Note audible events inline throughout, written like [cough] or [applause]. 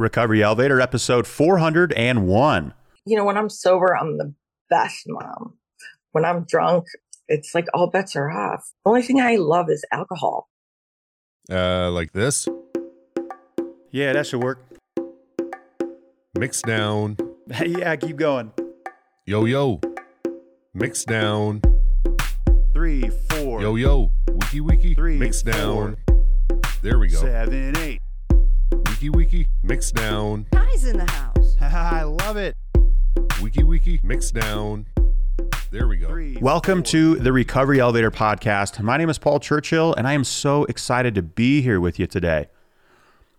Recovery Elevator, episode 401. You know, when I'm sober, I'm the best mom. When I'm drunk, it's like all bets are off. The only thing I love is alcohol. Uh, like this. Yeah, that should work. Mix down. [laughs] yeah, keep going. Yo, yo. Mix down. Three, four. Yo, yo. Wiki, wiki. Three, Mix four. down. There we go. Seven, eight. Wiki, wiki. Mix down. Guys in the house. I love it. Wiki, wiki. Mix down. There we go. Three, Welcome to the Recovery Elevator podcast. My name is Paul Churchill, and I am so excited to be here with you today.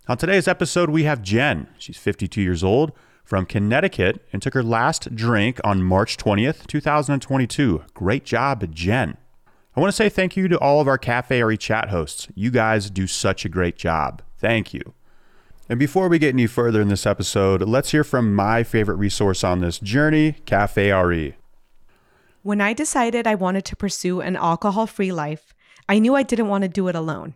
On today's episode, we have Jen. She's 52 years old from Connecticut and took her last drink on March 20th, 2022. Great job, Jen. I want to say thank you to all of our Cafe RE chat hosts. You guys do such a great job. Thank you. And before we get any further in this episode, let's hear from my favorite resource on this journey, Cafe RE. When I decided I wanted to pursue an alcohol free life, I knew I didn't want to do it alone.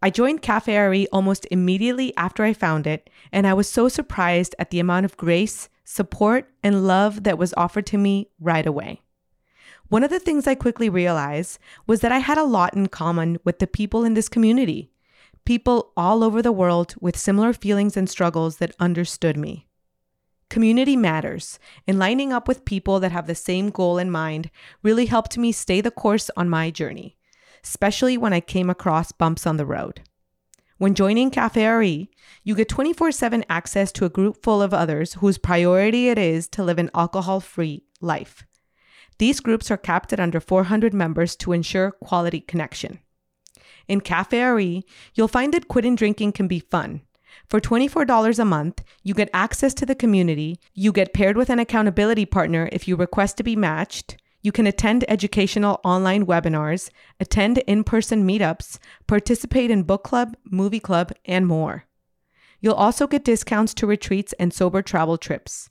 I joined Cafe RE almost immediately after I found it, and I was so surprised at the amount of grace, support, and love that was offered to me right away. One of the things I quickly realized was that I had a lot in common with the people in this community, people all over the world with similar feelings and struggles that understood me. Community matters, and lining up with people that have the same goal in mind really helped me stay the course on my journey, especially when I came across bumps on the road. When joining Cafe RE, you get 24 7 access to a group full of others whose priority it is to live an alcohol free life. These groups are capped at under 400 members to ensure quality connection. In Cafe RE, you'll find that quitting drinking can be fun. For $24 a month, you get access to the community, you get paired with an accountability partner if you request to be matched, you can attend educational online webinars, attend in person meetups, participate in book club, movie club, and more. You'll also get discounts to retreats and sober travel trips.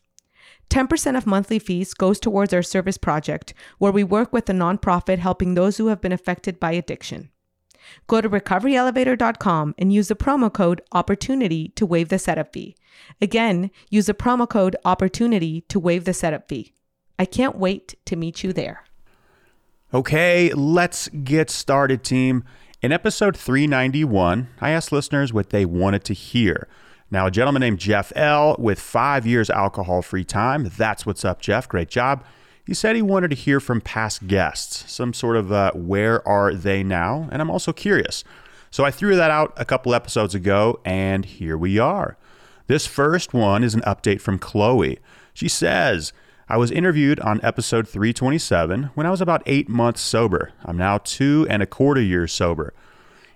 10% of monthly fees goes towards our service project, where we work with a nonprofit helping those who have been affected by addiction. Go to recoveryelevator.com and use the promo code OPPORTUNITY to waive the setup fee. Again, use the promo code OPPORTUNITY to waive the setup fee. I can't wait to meet you there. Okay, let's get started, team. In episode 391, I asked listeners what they wanted to hear. Now, a gentleman named Jeff L. with five years alcohol free time. That's what's up, Jeff. Great job. He said he wanted to hear from past guests, some sort of uh, where are they now? And I'm also curious. So I threw that out a couple episodes ago, and here we are. This first one is an update from Chloe. She says, I was interviewed on episode 327 when I was about eight months sober. I'm now two and a quarter years sober.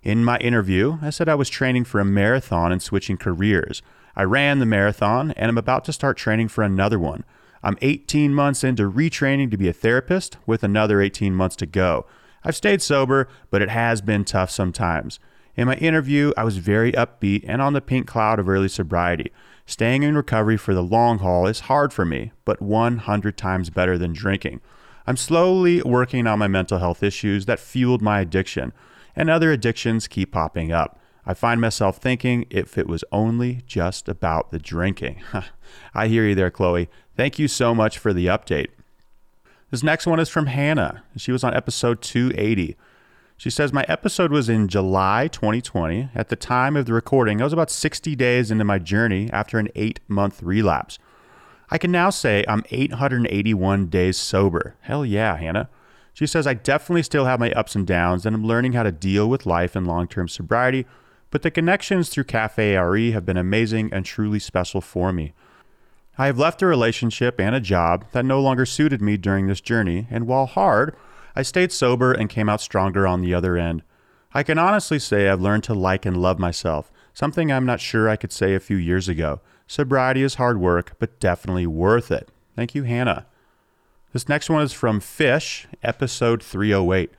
In my interview, I said I was training for a marathon and switching careers. I ran the marathon and I'm about to start training for another one. I'm 18 months into retraining to be a therapist with another 18 months to go. I've stayed sober, but it has been tough sometimes. In my interview, I was very upbeat and on the pink cloud of early sobriety. Staying in recovery for the long haul is hard for me, but 100 times better than drinking. I'm slowly working on my mental health issues that fueled my addiction, and other addictions keep popping up. I find myself thinking if it was only just about the drinking. [laughs] I hear you there, Chloe. Thank you so much for the update. This next one is from Hannah. She was on episode 280. She says, My episode was in July 2020. At the time of the recording, I was about 60 days into my journey after an eight month relapse. I can now say I'm 881 days sober. Hell yeah, Hannah. She says, I definitely still have my ups and downs, and I'm learning how to deal with life in long term sobriety, but the connections through Cafe RE have been amazing and truly special for me. I have left a relationship and a job that no longer suited me during this journey, and while hard, I stayed sober and came out stronger on the other end. I can honestly say I've learned to like and love myself, something I'm not sure I could say a few years ago. Sobriety is hard work, but definitely worth it. Thank you, Hannah. This next one is from Fish, episode 308.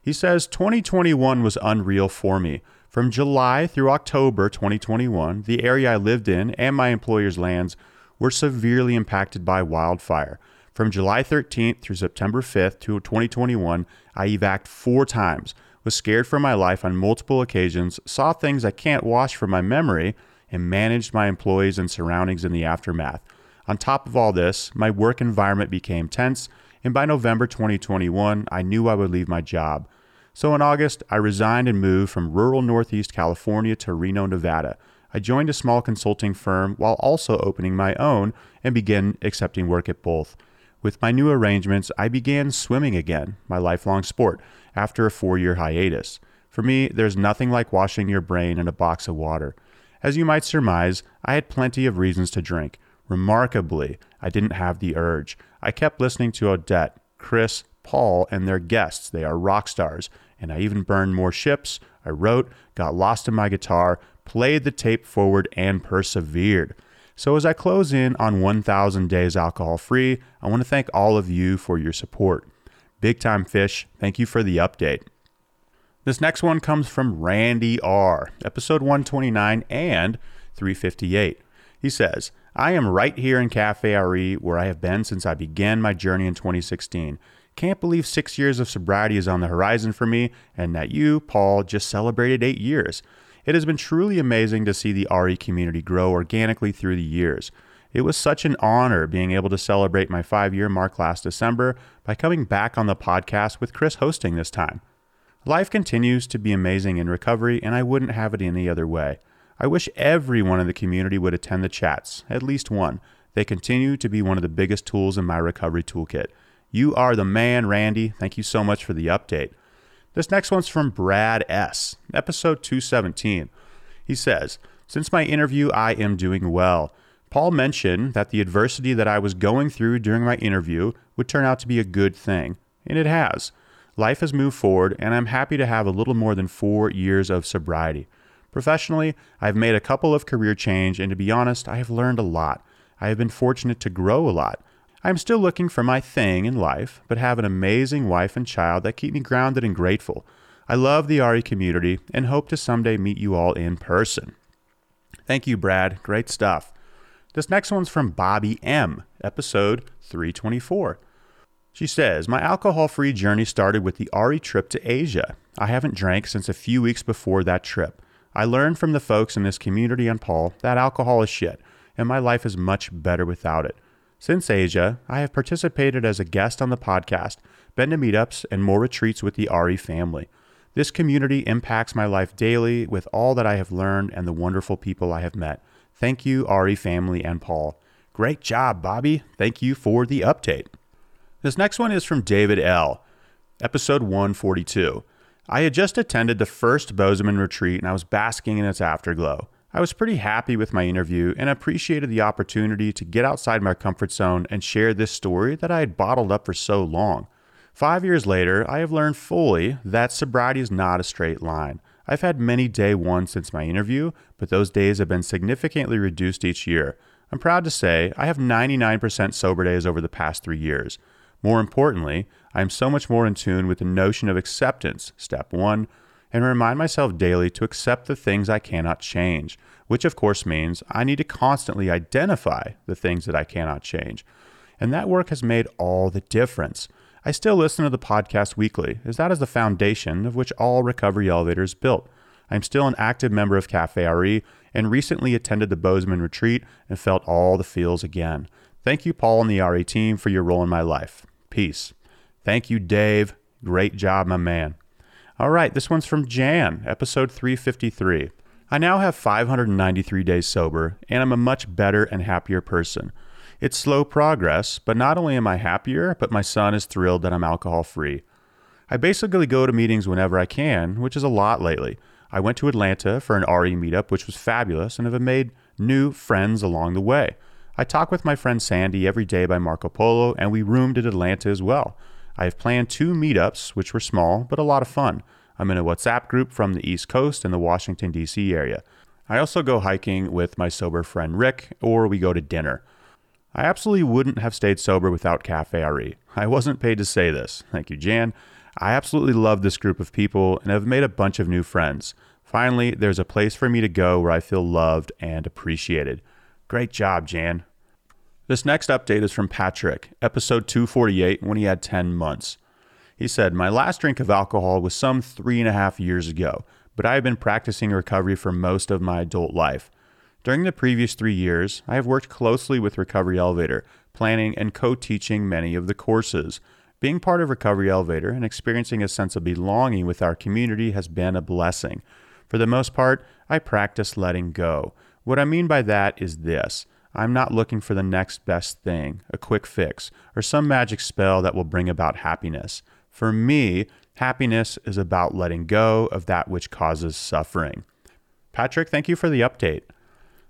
He says 2021 was unreal for me. From July through October 2021, the area I lived in and my employer's lands were severely impacted by wildfire. From July 13th through September 5th to 2021, I evac'd four times, was scared for my life on multiple occasions, saw things I can't wash from my memory, and managed my employees and surroundings in the aftermath. On top of all this, my work environment became tense, and by November 2021, I knew I would leave my job. So in August, I resigned and moved from rural Northeast California to Reno, Nevada. I joined a small consulting firm while also opening my own and began accepting work at both. With my new arrangements, I began swimming again, my lifelong sport, after a four year hiatus. For me, there's nothing like washing your brain in a box of water. As you might surmise, I had plenty of reasons to drink. Remarkably, I didn't have the urge. I kept listening to Odette, Chris, Paul, and their guests. They are rock stars. And I even burned more ships. I wrote, got lost in my guitar, played the tape forward, and persevered. So, as I close in on 1,000 days alcohol free, I want to thank all of you for your support. Big Time Fish, thank you for the update. This next one comes from Randy R., episode 129 and 358. He says, I am right here in Cafe RE where I have been since I began my journey in 2016. Can't believe six years of sobriety is on the horizon for me, and that you, Paul, just celebrated eight years. It has been truly amazing to see the RE community grow organically through the years. It was such an honor being able to celebrate my five year mark last December by coming back on the podcast with Chris hosting this time. Life continues to be amazing in recovery, and I wouldn't have it any other way. I wish everyone in the community would attend the chats, at least one. They continue to be one of the biggest tools in my recovery toolkit. You are the man, Randy. Thank you so much for the update. This next one's from Brad S., episode 217. He says, Since my interview, I am doing well. Paul mentioned that the adversity that I was going through during my interview would turn out to be a good thing, and it has. Life has moved forward, and I'm happy to have a little more than four years of sobriety. Professionally, I've made a couple of career change, and to be honest, I have learned a lot. I have been fortunate to grow a lot. I'm still looking for my thing in life, but have an amazing wife and child that keep me grounded and grateful. I love the RE community and hope to someday meet you all in person. Thank you, Brad. Great stuff. This next one's from Bobby M., episode 324. She says, My alcohol free journey started with the RE trip to Asia. I haven't drank since a few weeks before that trip. I learned from the folks in this community and Paul that alcohol is shit, and my life is much better without it. Since Asia, I have participated as a guest on the podcast, been to meetups, and more retreats with the RE family. This community impacts my life daily with all that I have learned and the wonderful people I have met. Thank you, RE family and Paul. Great job, Bobby. Thank you for the update. This next one is from David L., episode 142. I had just attended the first Bozeman retreat and I was basking in its afterglow. I was pretty happy with my interview and appreciated the opportunity to get outside my comfort zone and share this story that I had bottled up for so long. Five years later, I have learned fully that sobriety is not a straight line. I've had many day ones since my interview, but those days have been significantly reduced each year. I'm proud to say I have 99% sober days over the past three years. More importantly, I am so much more in tune with the notion of acceptance, step one, and remind myself daily to accept the things I cannot change, which of course means I need to constantly identify the things that I cannot change. And that work has made all the difference. I still listen to the podcast weekly, as that is the foundation of which all Recovery Elevator is built. I'm still an active member of Cafe RE and recently attended the Bozeman retreat and felt all the feels again. Thank you, Paul and the RE team, for your role in my life. Peace. Thank you, Dave. Great job, my man. All right, this one's from Jan, episode 353. I now have 593 days sober, and I'm a much better and happier person. It's slow progress, but not only am I happier, but my son is thrilled that I'm alcohol free. I basically go to meetings whenever I can, which is a lot lately. I went to Atlanta for an RE meetup, which was fabulous, and have made new friends along the way. I talk with my friend Sandy every day by Marco Polo, and we roomed at Atlanta as well. I have planned two meetups, which were small, but a lot of fun. I'm in a WhatsApp group from the East Coast and the Washington, D.C. area. I also go hiking with my sober friend Rick, or we go to dinner. I absolutely wouldn't have stayed sober without Cafe RE. I wasn't paid to say this. Thank you, Jan. I absolutely love this group of people and have made a bunch of new friends. Finally, there's a place for me to go where I feel loved and appreciated. Great job, Jan. This next update is from Patrick, episode 248, when he had 10 months. He said, My last drink of alcohol was some three and a half years ago, but I have been practicing recovery for most of my adult life. During the previous three years, I have worked closely with Recovery Elevator, planning and co teaching many of the courses. Being part of Recovery Elevator and experiencing a sense of belonging with our community has been a blessing. For the most part, I practice letting go. What I mean by that is this I'm not looking for the next best thing, a quick fix, or some magic spell that will bring about happiness. For me, happiness is about letting go of that which causes suffering. Patrick, thank you for the update.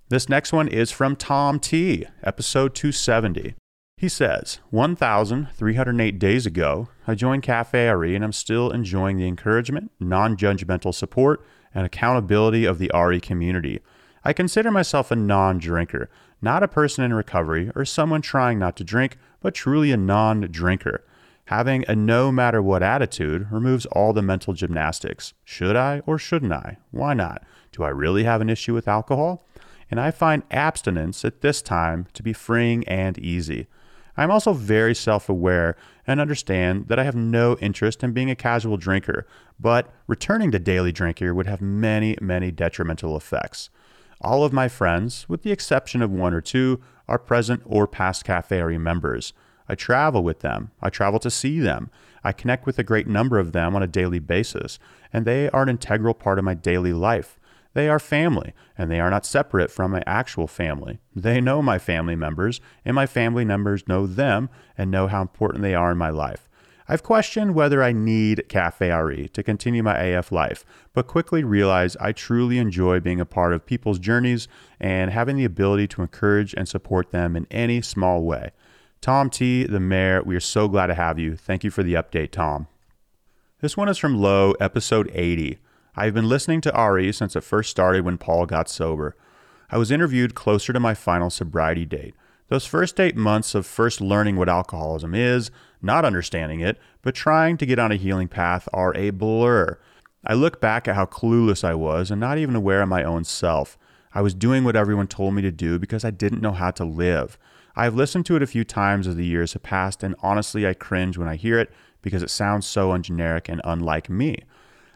This next one is from Tom T, episode 270. He says, 1,308 days ago, I joined Cafe RE and I'm still enjoying the encouragement, non judgmental support, and accountability of the RE community. I consider myself a non drinker, not a person in recovery or someone trying not to drink, but truly a non drinker. Having a no matter what attitude removes all the mental gymnastics. Should I or shouldn't I? Why not? Do I really have an issue with alcohol? And I find abstinence at this time to be freeing and easy. I'm also very self aware and understand that I have no interest in being a casual drinker, but returning to daily drinker would have many, many detrimental effects. All of my friends, with the exception of one or two, are present or past Cafe members. I travel with them. I travel to see them. I connect with a great number of them on a daily basis, and they are an integral part of my daily life. They are family, and they are not separate from my actual family. They know my family members, and my family members know them and know how important they are in my life. I've questioned whether I need Cafe RE to continue my AF life, but quickly realized I truly enjoy being a part of people's journeys and having the ability to encourage and support them in any small way. Tom T, the mayor, we are so glad to have you. Thank you for the update, Tom. This one is from Low, episode 80. I've been listening to RE since it first started when Paul got sober. I was interviewed closer to my final sobriety date. Those first eight months of first learning what alcoholism is, not understanding it, but trying to get on a healing path are a blur. I look back at how clueless I was and not even aware of my own self. I was doing what everyone told me to do because I didn't know how to live. I have listened to it a few times as the years have passed, and honestly, I cringe when I hear it because it sounds so ungeneric and unlike me.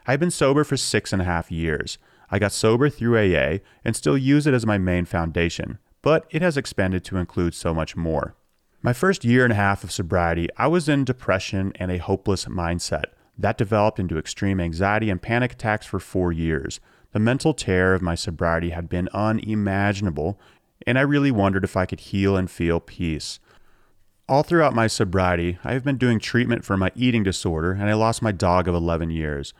I've been sober for six and a half years. I got sober through AA and still use it as my main foundation but it has expanded to include so much more. My first year and a half of sobriety, I was in depression and a hopeless mindset. That developed into extreme anxiety and panic attacks for four years. The mental terror of my sobriety had been unimaginable, and I really wondered if I could heal and feel peace. All throughout my sobriety, I have been doing treatment for my eating disorder, and I lost my dog of 11 years.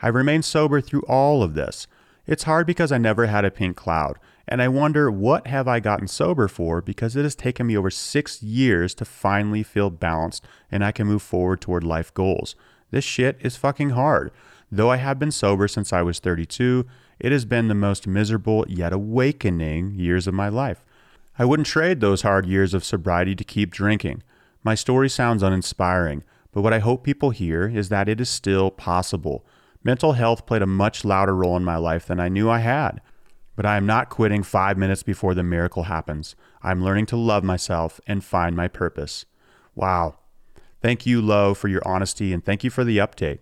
I've remained sober through all of this. It's hard because I never had a pink cloud, and I wonder what have I gotten sober for because it has taken me over 6 years to finally feel balanced and I can move forward toward life goals. This shit is fucking hard. Though I have been sober since I was 32, it has been the most miserable yet awakening years of my life. I wouldn't trade those hard years of sobriety to keep drinking. My story sounds uninspiring, but what I hope people hear is that it is still possible. Mental health played a much louder role in my life than I knew I had. But I am not quitting five minutes before the miracle happens. I'm learning to love myself and find my purpose. Wow. Thank you, Lo, for your honesty and thank you for the update.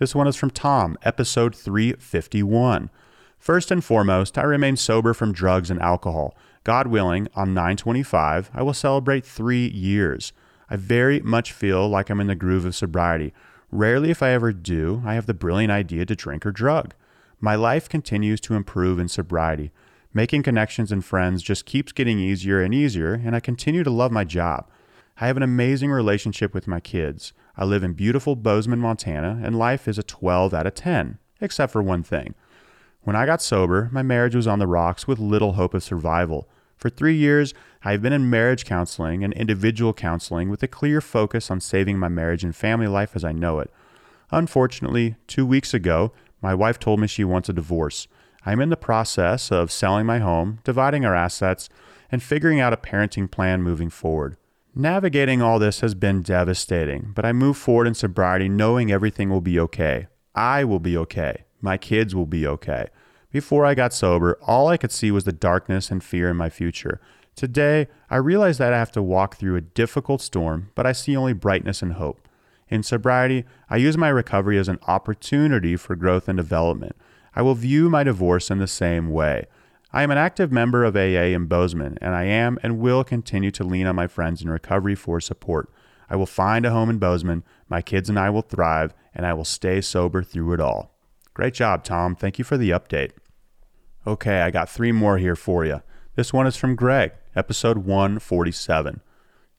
This one is from Tom, episode 351. First and foremost, I remain sober from drugs and alcohol. God willing, on 925, I will celebrate three years. I very much feel like I'm in the groove of sobriety. Rarely, if I ever do, I have the brilliant idea to drink or drug. My life continues to improve in sobriety. Making connections and friends just keeps getting easier and easier, and I continue to love my job. I have an amazing relationship with my kids. I live in beautiful Bozeman, Montana, and life is a 12 out of 10, except for one thing. When I got sober, my marriage was on the rocks with little hope of survival. For three years, I have been in marriage counseling and individual counseling with a clear focus on saving my marriage and family life as I know it. Unfortunately, two weeks ago, my wife told me she wants a divorce. I am in the process of selling my home, dividing our assets, and figuring out a parenting plan moving forward. Navigating all this has been devastating, but I move forward in sobriety knowing everything will be okay. I will be okay. My kids will be okay. Before I got sober, all I could see was the darkness and fear in my future. Today, I realize that I have to walk through a difficult storm, but I see only brightness and hope. In sobriety, I use my recovery as an opportunity for growth and development. I will view my divorce in the same way. I am an active member of AA in Bozeman, and I am and will continue to lean on my friends in recovery for support. I will find a home in Bozeman, my kids and I will thrive, and I will stay sober through it all. Great job, Tom. Thank you for the update. Okay, I got three more here for you. This one is from Greg, episode 147.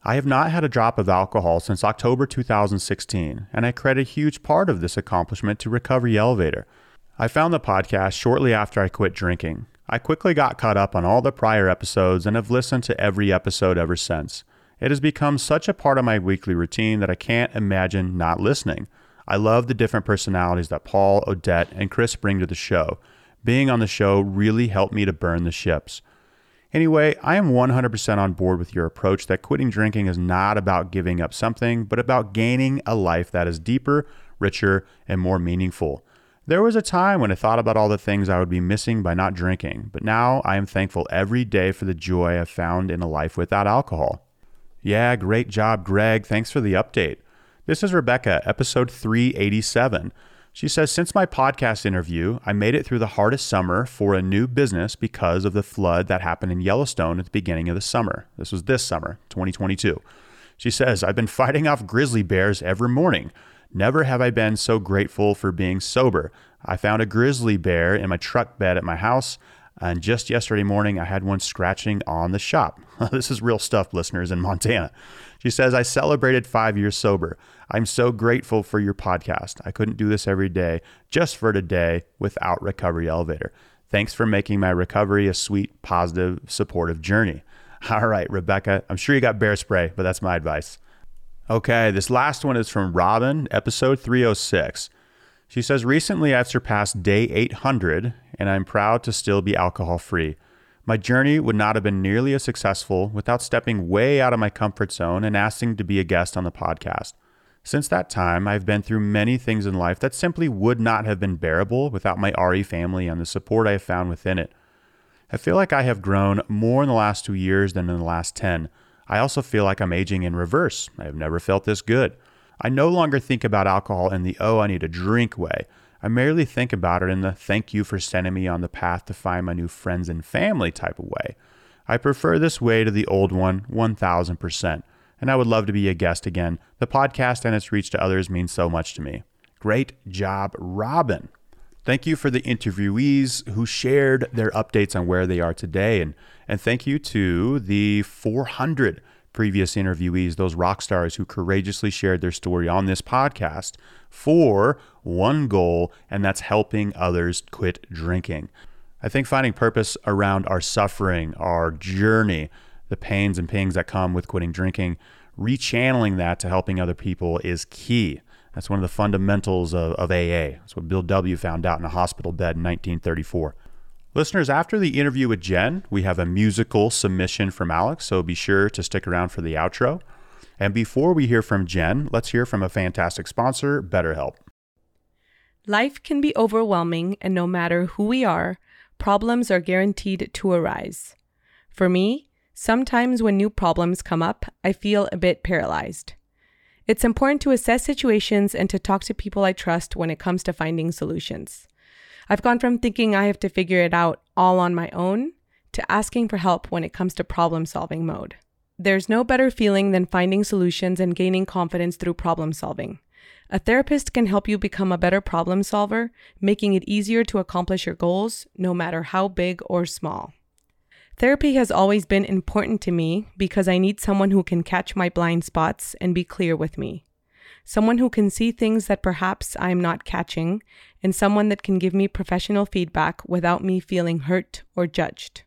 I have not had a drop of alcohol since October 2016, and I credit a huge part of this accomplishment to Recovery Elevator. I found the podcast shortly after I quit drinking. I quickly got caught up on all the prior episodes and have listened to every episode ever since. It has become such a part of my weekly routine that I can't imagine not listening. I love the different personalities that Paul, Odette, and Chris bring to the show. Being on the show really helped me to burn the ships. Anyway, I am 100% on board with your approach that quitting drinking is not about giving up something, but about gaining a life that is deeper, richer, and more meaningful. There was a time when I thought about all the things I would be missing by not drinking, but now I am thankful every day for the joy I've found in a life without alcohol. Yeah, great job, Greg. Thanks for the update. This is Rebecca, episode 387. She says, Since my podcast interview, I made it through the hardest summer for a new business because of the flood that happened in Yellowstone at the beginning of the summer. This was this summer, 2022. She says, I've been fighting off grizzly bears every morning. Never have I been so grateful for being sober. I found a grizzly bear in my truck bed at my house, and just yesterday morning I had one scratching on the shop. [laughs] this is real stuff, listeners in Montana. She says, I celebrated five years sober. I'm so grateful for your podcast. I couldn't do this every day just for today without Recovery Elevator. Thanks for making my recovery a sweet, positive, supportive journey. [laughs] All right, Rebecca, I'm sure you got bear spray, but that's my advice. Okay, this last one is from Robin, episode 306. She says, Recently I've surpassed day 800 and I'm proud to still be alcohol free. My journey would not have been nearly as successful without stepping way out of my comfort zone and asking to be a guest on the podcast. Since that time, I've been through many things in life that simply would not have been bearable without my RE family and the support I have found within it. I feel like I have grown more in the last two years than in the last 10. I also feel like I'm aging in reverse. I have never felt this good. I no longer think about alcohol in the oh, I need a drink way. I merely think about it in the thank you for sending me on the path to find my new friends and family type of way. I prefer this way to the old one 1000% and I would love to be a guest again. The podcast and its reach to others means so much to me. Great job, Robin. Thank you for the interviewees who shared their updates on where they are today. And, and thank you to the 400 previous interviewees, those rock stars who courageously shared their story on this podcast for one goal, and that's helping others quit drinking. I think finding purpose around our suffering, our journey, the pains and pings that come with quitting drinking, rechanneling that to helping other people is key. That's one of the fundamentals of, of AA. That's what Bill W. found out in a hospital bed in 1934. Listeners, after the interview with Jen, we have a musical submission from Alex, so be sure to stick around for the outro. And before we hear from Jen, let's hear from a fantastic sponsor, BetterHelp. Life can be overwhelming, and no matter who we are, problems are guaranteed to arise. For me, Sometimes when new problems come up, I feel a bit paralyzed. It's important to assess situations and to talk to people I trust when it comes to finding solutions. I've gone from thinking I have to figure it out all on my own to asking for help when it comes to problem solving mode. There's no better feeling than finding solutions and gaining confidence through problem solving. A therapist can help you become a better problem solver, making it easier to accomplish your goals, no matter how big or small. Therapy has always been important to me because I need someone who can catch my blind spots and be clear with me. Someone who can see things that perhaps I am not catching, and someone that can give me professional feedback without me feeling hurt or judged.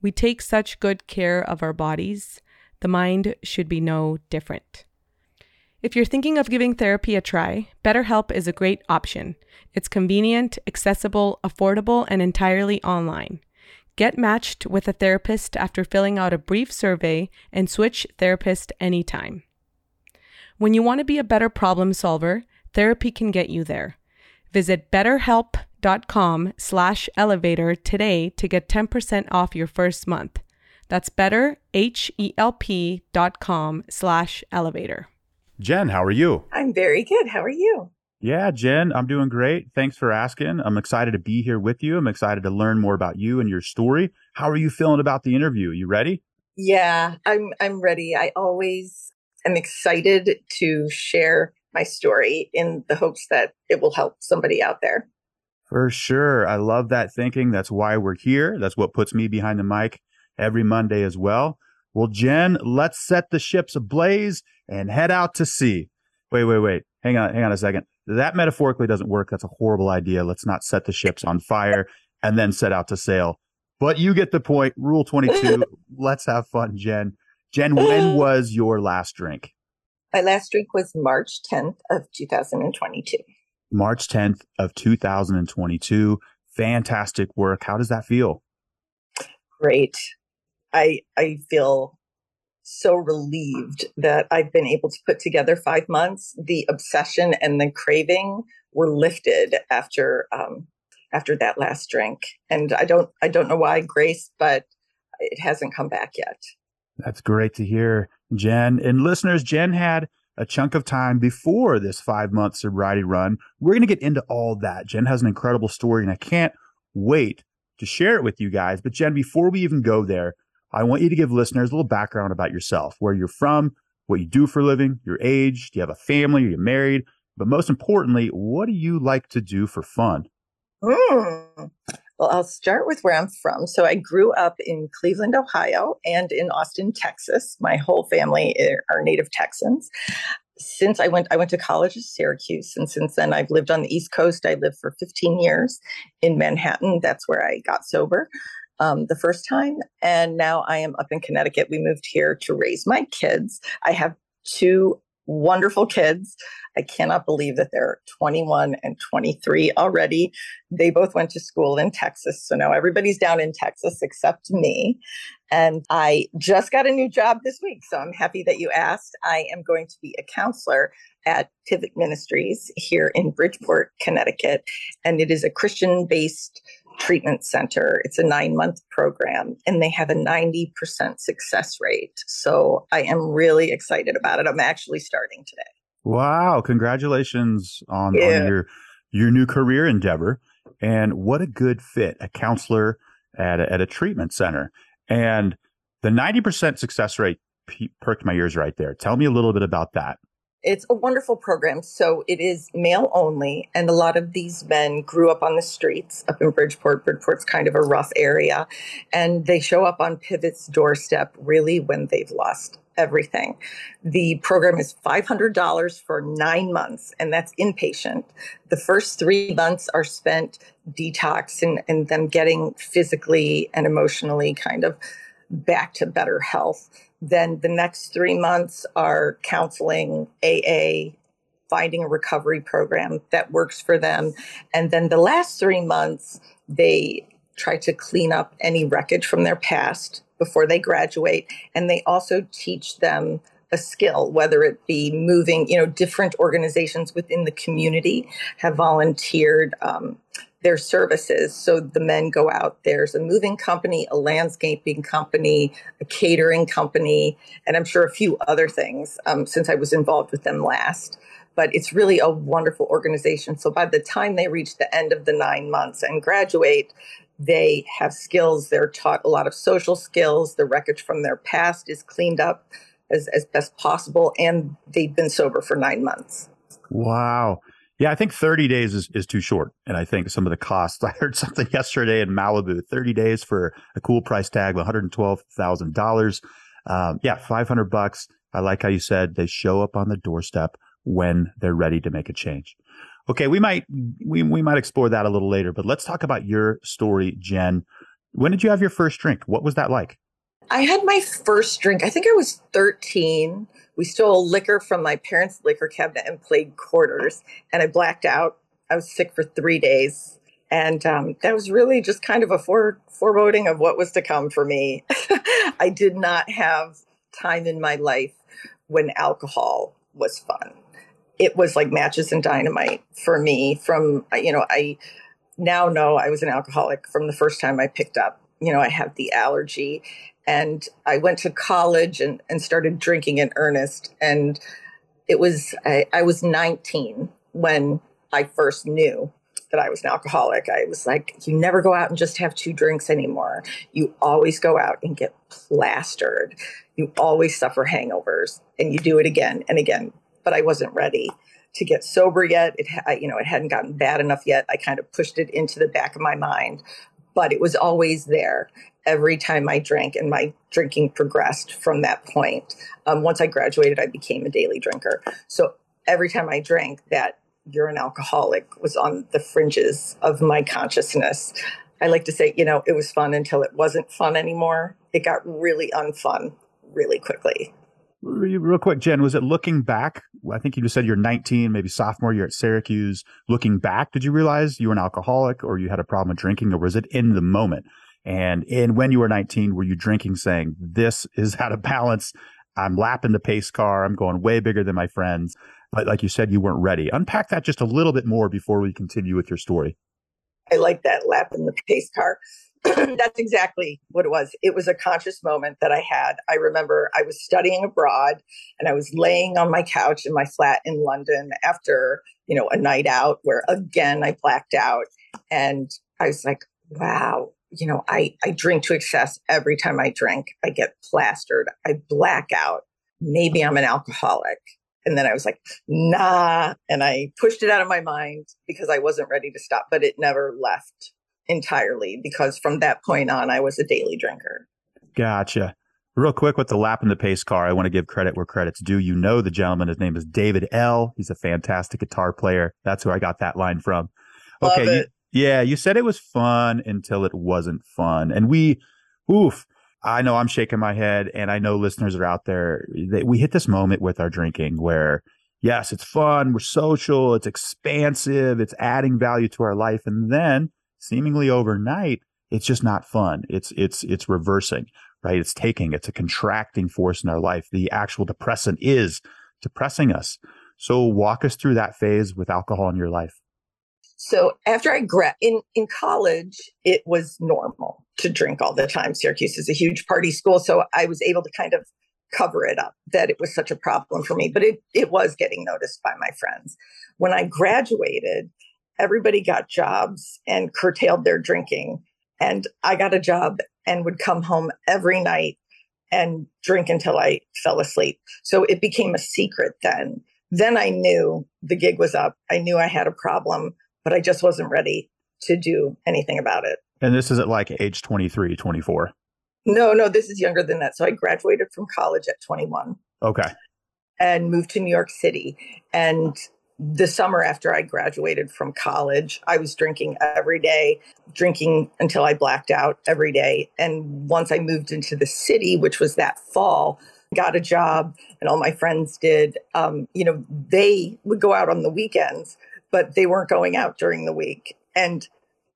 We take such good care of our bodies, the mind should be no different. If you're thinking of giving therapy a try, BetterHelp is a great option. It's convenient, accessible, affordable, and entirely online. Get matched with a therapist after filling out a brief survey and switch therapist anytime. When you want to be a better problem solver, therapy can get you there. Visit betterhelp.com slash elevator today to get 10% off your first month. That's betterhelp.com slash elevator. Jen, how are you? I'm very good. How are you? Yeah, Jen, I'm doing great. Thanks for asking. I'm excited to be here with you. I'm excited to learn more about you and your story. How are you feeling about the interview? You ready? Yeah, I'm I'm ready. I always am excited to share my story in the hopes that it will help somebody out there. For sure. I love that thinking. That's why we're here. That's what puts me behind the mic every Monday as well. Well, Jen, let's set the ships ablaze and head out to sea. Wait, wait, wait. Hang on, hang on a second. That metaphorically doesn't work. That's a horrible idea. Let's not set the ships on fire and then set out to sail. But you get the point. Rule 22. [laughs] let's have fun, Jen. Jen, when [gasps] was your last drink? My last drink was March 10th of 2022. March 10th of 2022. Fantastic work. How does that feel? Great. I I feel so relieved that I've been able to put together five months. The obsession and the craving were lifted after um, after that last drink, and I don't I don't know why, Grace, but it hasn't come back yet. That's great to hear, Jen. And listeners, Jen had a chunk of time before this five month sobriety run. We're going to get into all that. Jen has an incredible story, and I can't wait to share it with you guys. But, Jen, before we even go there, I want you to give listeners a little background about yourself, where you're from, what you do for a living, your age, do you have a family, are you married? But most importantly, what do you like to do for fun? Mm. Well, I'll start with where I'm from. So I grew up in Cleveland, Ohio, and in Austin, Texas. My whole family are native Texans. Since I went, I went to college at Syracuse, and since then I've lived on the East Coast. I lived for 15 years in Manhattan. That's where I got sober um, the first time, and now I am up in Connecticut. We moved here to raise my kids. I have two wonderful kids. I cannot believe that they're 21 and 23 already. They both went to school in Texas. So now everybody's down in Texas except me. And I just got a new job this week. So I'm happy that you asked. I am going to be a counselor at Pivot Ministries here in Bridgeport, Connecticut. And it is a Christian based treatment center. It's a nine month program and they have a 90% success rate. So I am really excited about it. I'm actually starting today. Wow. Congratulations on, yeah. on your, your new career endeavor. And what a good fit, a counselor at a, at a treatment center. And the 90% success rate perked my ears right there. Tell me a little bit about that. It's a wonderful program. So it is male only. And a lot of these men grew up on the streets up in Bridgeport. Bridgeport's kind of a rough area. And they show up on Pivot's doorstep really when they've lost everything. The program is $500 for nine months, and that's inpatient. The first three months are spent detox and, and them getting physically and emotionally kind of back to better health. Then the next three months are counseling, AA, finding a recovery program that works for them. And then the last three months, they try to clean up any wreckage from their past before they graduate. And they also teach them a skill, whether it be moving, you know, different organizations within the community have volunteered um, their services. So the men go out. There's a moving company, a landscaping company, a catering company, and I'm sure a few other things um, since I was involved with them last. But it's really a wonderful organization. So by the time they reach the end of the nine months and graduate, they have skills. They're taught a lot of social skills. The wreckage from their past is cleaned up as, as best possible, and they've been sober for nine months. Wow. Yeah, I think 30 days is, is too short. And I think some of the costs, [laughs] I heard something yesterday in Malibu 30 days for a cool price tag of $112,000. Um, yeah, 500 bucks. I like how you said they show up on the doorstep when they're ready to make a change. Okay, we might we, we might explore that a little later, but let's talk about your story, Jen. When did you have your first drink? What was that like? I had my first drink. I think I was 13. We stole liquor from my parents' liquor cabinet and played quarters, and I blacked out. I was sick for three days. And um, that was really just kind of a fore- foreboding of what was to come for me. [laughs] I did not have time in my life when alcohol was fun. It was like matches and dynamite for me. From, you know, I now know I was an alcoholic from the first time I picked up. You know, I have the allergy and I went to college and, and started drinking in earnest. And it was, I, I was 19 when I first knew that I was an alcoholic. I was like, you never go out and just have two drinks anymore. You always go out and get plastered. You always suffer hangovers and you do it again and again. But I wasn't ready to get sober yet. It, you know, it hadn't gotten bad enough yet. I kind of pushed it into the back of my mind, but it was always there every time I drank, and my drinking progressed from that point. Um, once I graduated, I became a daily drinker. So every time I drank, that you're an alcoholic was on the fringes of my consciousness. I like to say, you know, it was fun until it wasn't fun anymore. It got really unfun really quickly. Real quick, Jen, was it looking back? I think you just said you're 19, maybe sophomore year at Syracuse. Looking back, did you realize you were an alcoholic or you had a problem with drinking, or was it in the moment? And in when you were 19, were you drinking, saying, "This is out of balance. I'm lapping the pace car. I'm going way bigger than my friends." But like you said, you weren't ready. Unpack that just a little bit more before we continue with your story. I like that lapping the pace car. [clears throat] That's exactly what it was. It was a conscious moment that I had. I remember I was studying abroad and I was laying on my couch in my flat in London after, you know, a night out where again I blacked out and I was like, wow, you know, I, I drink to excess every time I drink. I get plastered. I black out. Maybe I'm an alcoholic. And then I was like, nah. And I pushed it out of my mind because I wasn't ready to stop, but it never left entirely because from that point on, I was a daily drinker. Gotcha. Real quick with the lap in the pace car, I want to give credit where credit's due. You know the gentleman. His name is David L. He's a fantastic guitar player. That's where I got that line from. Okay. You, yeah, you said it was fun until it wasn't fun. And we, oof, I know I'm shaking my head, and I know listeners are out there. They, we hit this moment with our drinking where, yes, it's fun, we're social, it's expansive, it's adding value to our life, and then seemingly overnight, it's just not fun. It's it's it's reversing, right? It's taking. It's a contracting force in our life. The actual depressant is depressing us. So walk us through that phase with alcohol in your life. So after I grad in in college, it was normal to drink all the time. Syracuse is a huge party school, so I was able to kind of cover it up that it was such a problem for me. But it it was getting noticed by my friends. When I graduated, everybody got jobs and curtailed their drinking, and I got a job and would come home every night and drink until I fell asleep. So it became a secret then. Then I knew the gig was up. I knew I had a problem but I just wasn't ready to do anything about it. And this is at like age 23, 24. No, no, this is younger than that. So I graduated from college at 21. Okay. And moved to New York City. And the summer after I graduated from college, I was drinking every day, drinking until I blacked out every day. And once I moved into the city, which was that fall, got a job, and all my friends did, um, you know, they would go out on the weekends but they weren't going out during the week. And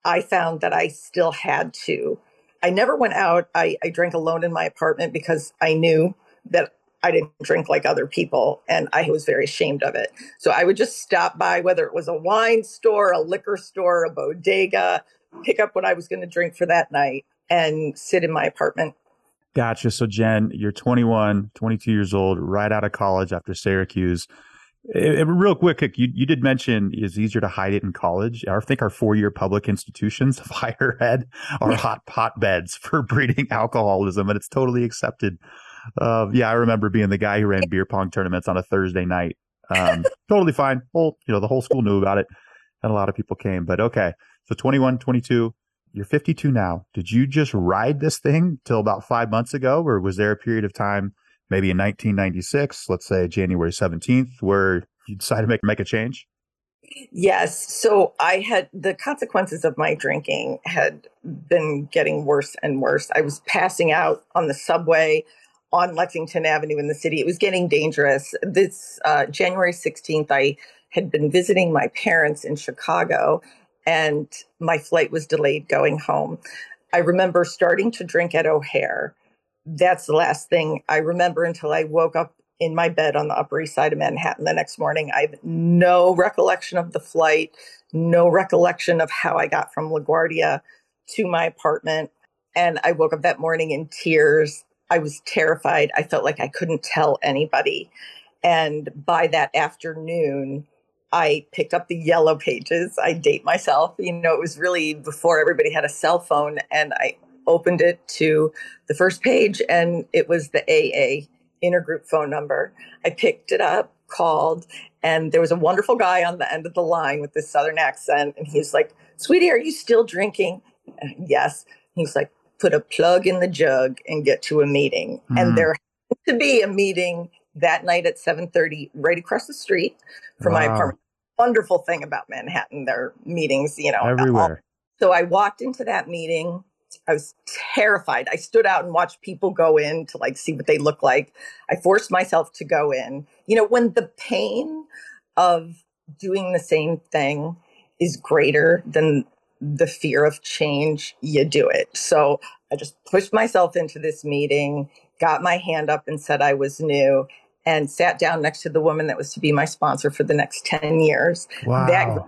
I found that I still had to. I never went out. I, I drank alone in my apartment because I knew that I didn't drink like other people and I was very ashamed of it. So I would just stop by, whether it was a wine store, a liquor store, a bodega, pick up what I was going to drink for that night and sit in my apartment. Gotcha. So, Jen, you're 21, 22 years old, right out of college after Syracuse. It, it, real quick, you, you did mention it's easier to hide it in college. I think our four year public institutions of higher ed are hot hotbeds for [laughs] breeding alcoholism, and it's totally accepted. Uh, yeah, I remember being the guy who ran beer pong tournaments on a Thursday night. Um, totally fine. Well, you know, the whole school knew about it, and a lot of people came. But okay, so 21, 22, you're 52 now. Did you just ride this thing till about five months ago, or was there a period of time? Maybe in 1996, let's say January 17th, where you decided to make, make a change? Yes. So I had the consequences of my drinking had been getting worse and worse. I was passing out on the subway on Lexington Avenue in the city. It was getting dangerous. This uh, January 16th, I had been visiting my parents in Chicago and my flight was delayed going home. I remember starting to drink at O'Hare that's the last thing I remember until I woke up in my bed on the Upper East Side of Manhattan the next morning. I have no recollection of the flight, no recollection of how I got from LaGuardia to my apartment. And I woke up that morning in tears. I was terrified. I felt like I couldn't tell anybody. And by that afternoon, I picked up the yellow pages. I date myself. You know, it was really before everybody had a cell phone. And I opened it to the first page, and it was the AA intergroup phone number. I picked it up, called, and there was a wonderful guy on the end of the line with this southern accent. And he's like, Sweetie, are you still drinking? And yes. He's like, Put a plug in the jug and get to a meeting. Mm. And there to be a meeting that night at 7:30 right across the street from wow. my apartment. Wonderful thing about Manhattan, their meetings, you know, everywhere. So I walked into that meeting. I was terrified. I stood out and watched people go in to like see what they look like. I forced myself to go in. You know, when the pain of doing the same thing is greater than the fear of change, you do it. So I just pushed myself into this meeting, got my hand up and said I was new and sat down next to the woman that was to be my sponsor for the next 10 years. Wow. That,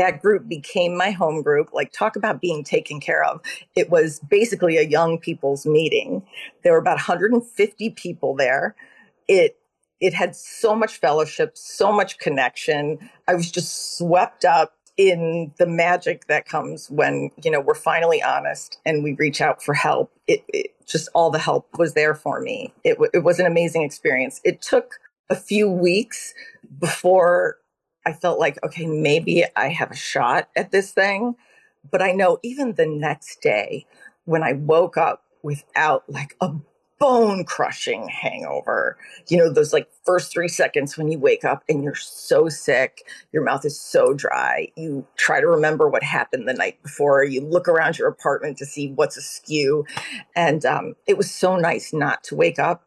that group became my home group. Like, talk about being taken care of. It was basically a young people's meeting. There were about 150 people there. It it had so much fellowship, so much connection. I was just swept up in the magic that comes when you know we're finally honest and we reach out for help it, it just all the help was there for me it, it was an amazing experience it took a few weeks before i felt like okay maybe i have a shot at this thing but i know even the next day when i woke up without like a bone crushing hangover. You know, those like first three seconds when you wake up and you're so sick, your mouth is so dry. You try to remember what happened the night before. You look around your apartment to see what's askew. And um, it was so nice not to wake up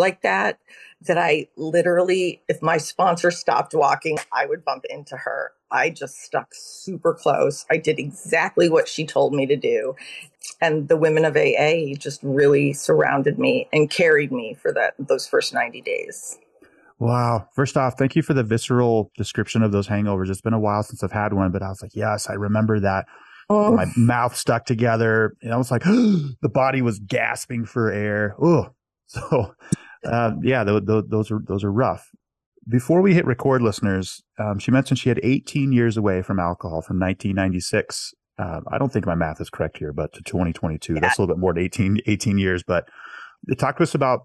like that that I literally, if my sponsor stopped walking, I would bump into her. I just stuck super close. I did exactly what she told me to do. And the women of AA just really surrounded me and carried me for that those first 90 days. Wow. First off, thank you for the visceral description of those hangovers. It's been a while since I've had one, but I was like, yes, I remember that. Oh. My mouth stuck together. And I was like, [gasps] the body was gasping for air. Oh, [laughs] so uh, yeah, th- th- those are those are rough. Before we hit record, listeners, um, she mentioned she had 18 years away from alcohol from 1996. Uh, I don't think my math is correct here, but to 2022, yeah. that's a little bit more than 18, 18 years. But talk to us about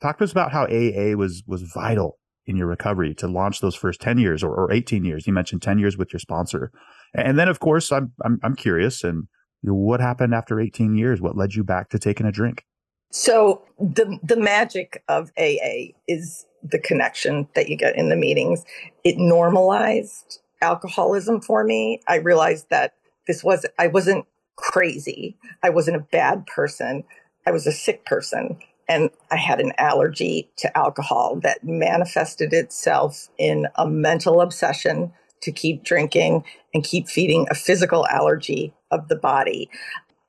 talk to us about how AA was was vital in your recovery to launch those first 10 years or, or 18 years. You mentioned 10 years with your sponsor, and then of course I'm I'm, I'm curious and you know, what happened after 18 years? What led you back to taking a drink? So the the magic of AA is the connection that you get in the meetings. It normalized alcoholism for me. I realized that this was I wasn't crazy. I wasn't a bad person. I was a sick person and I had an allergy to alcohol that manifested itself in a mental obsession to keep drinking and keep feeding a physical allergy of the body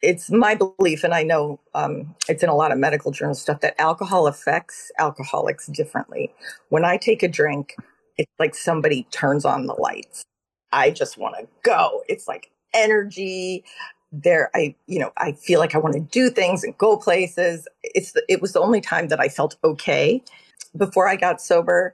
it's my belief, and I know um, it's in a lot of medical journal stuff, that alcohol affects alcoholics differently. When I take a drink, it's like somebody turns on the lights. I just want to go. It's like energy. There, I you know, I feel like I want to do things and go places. It's the, it was the only time that I felt okay before I got sober.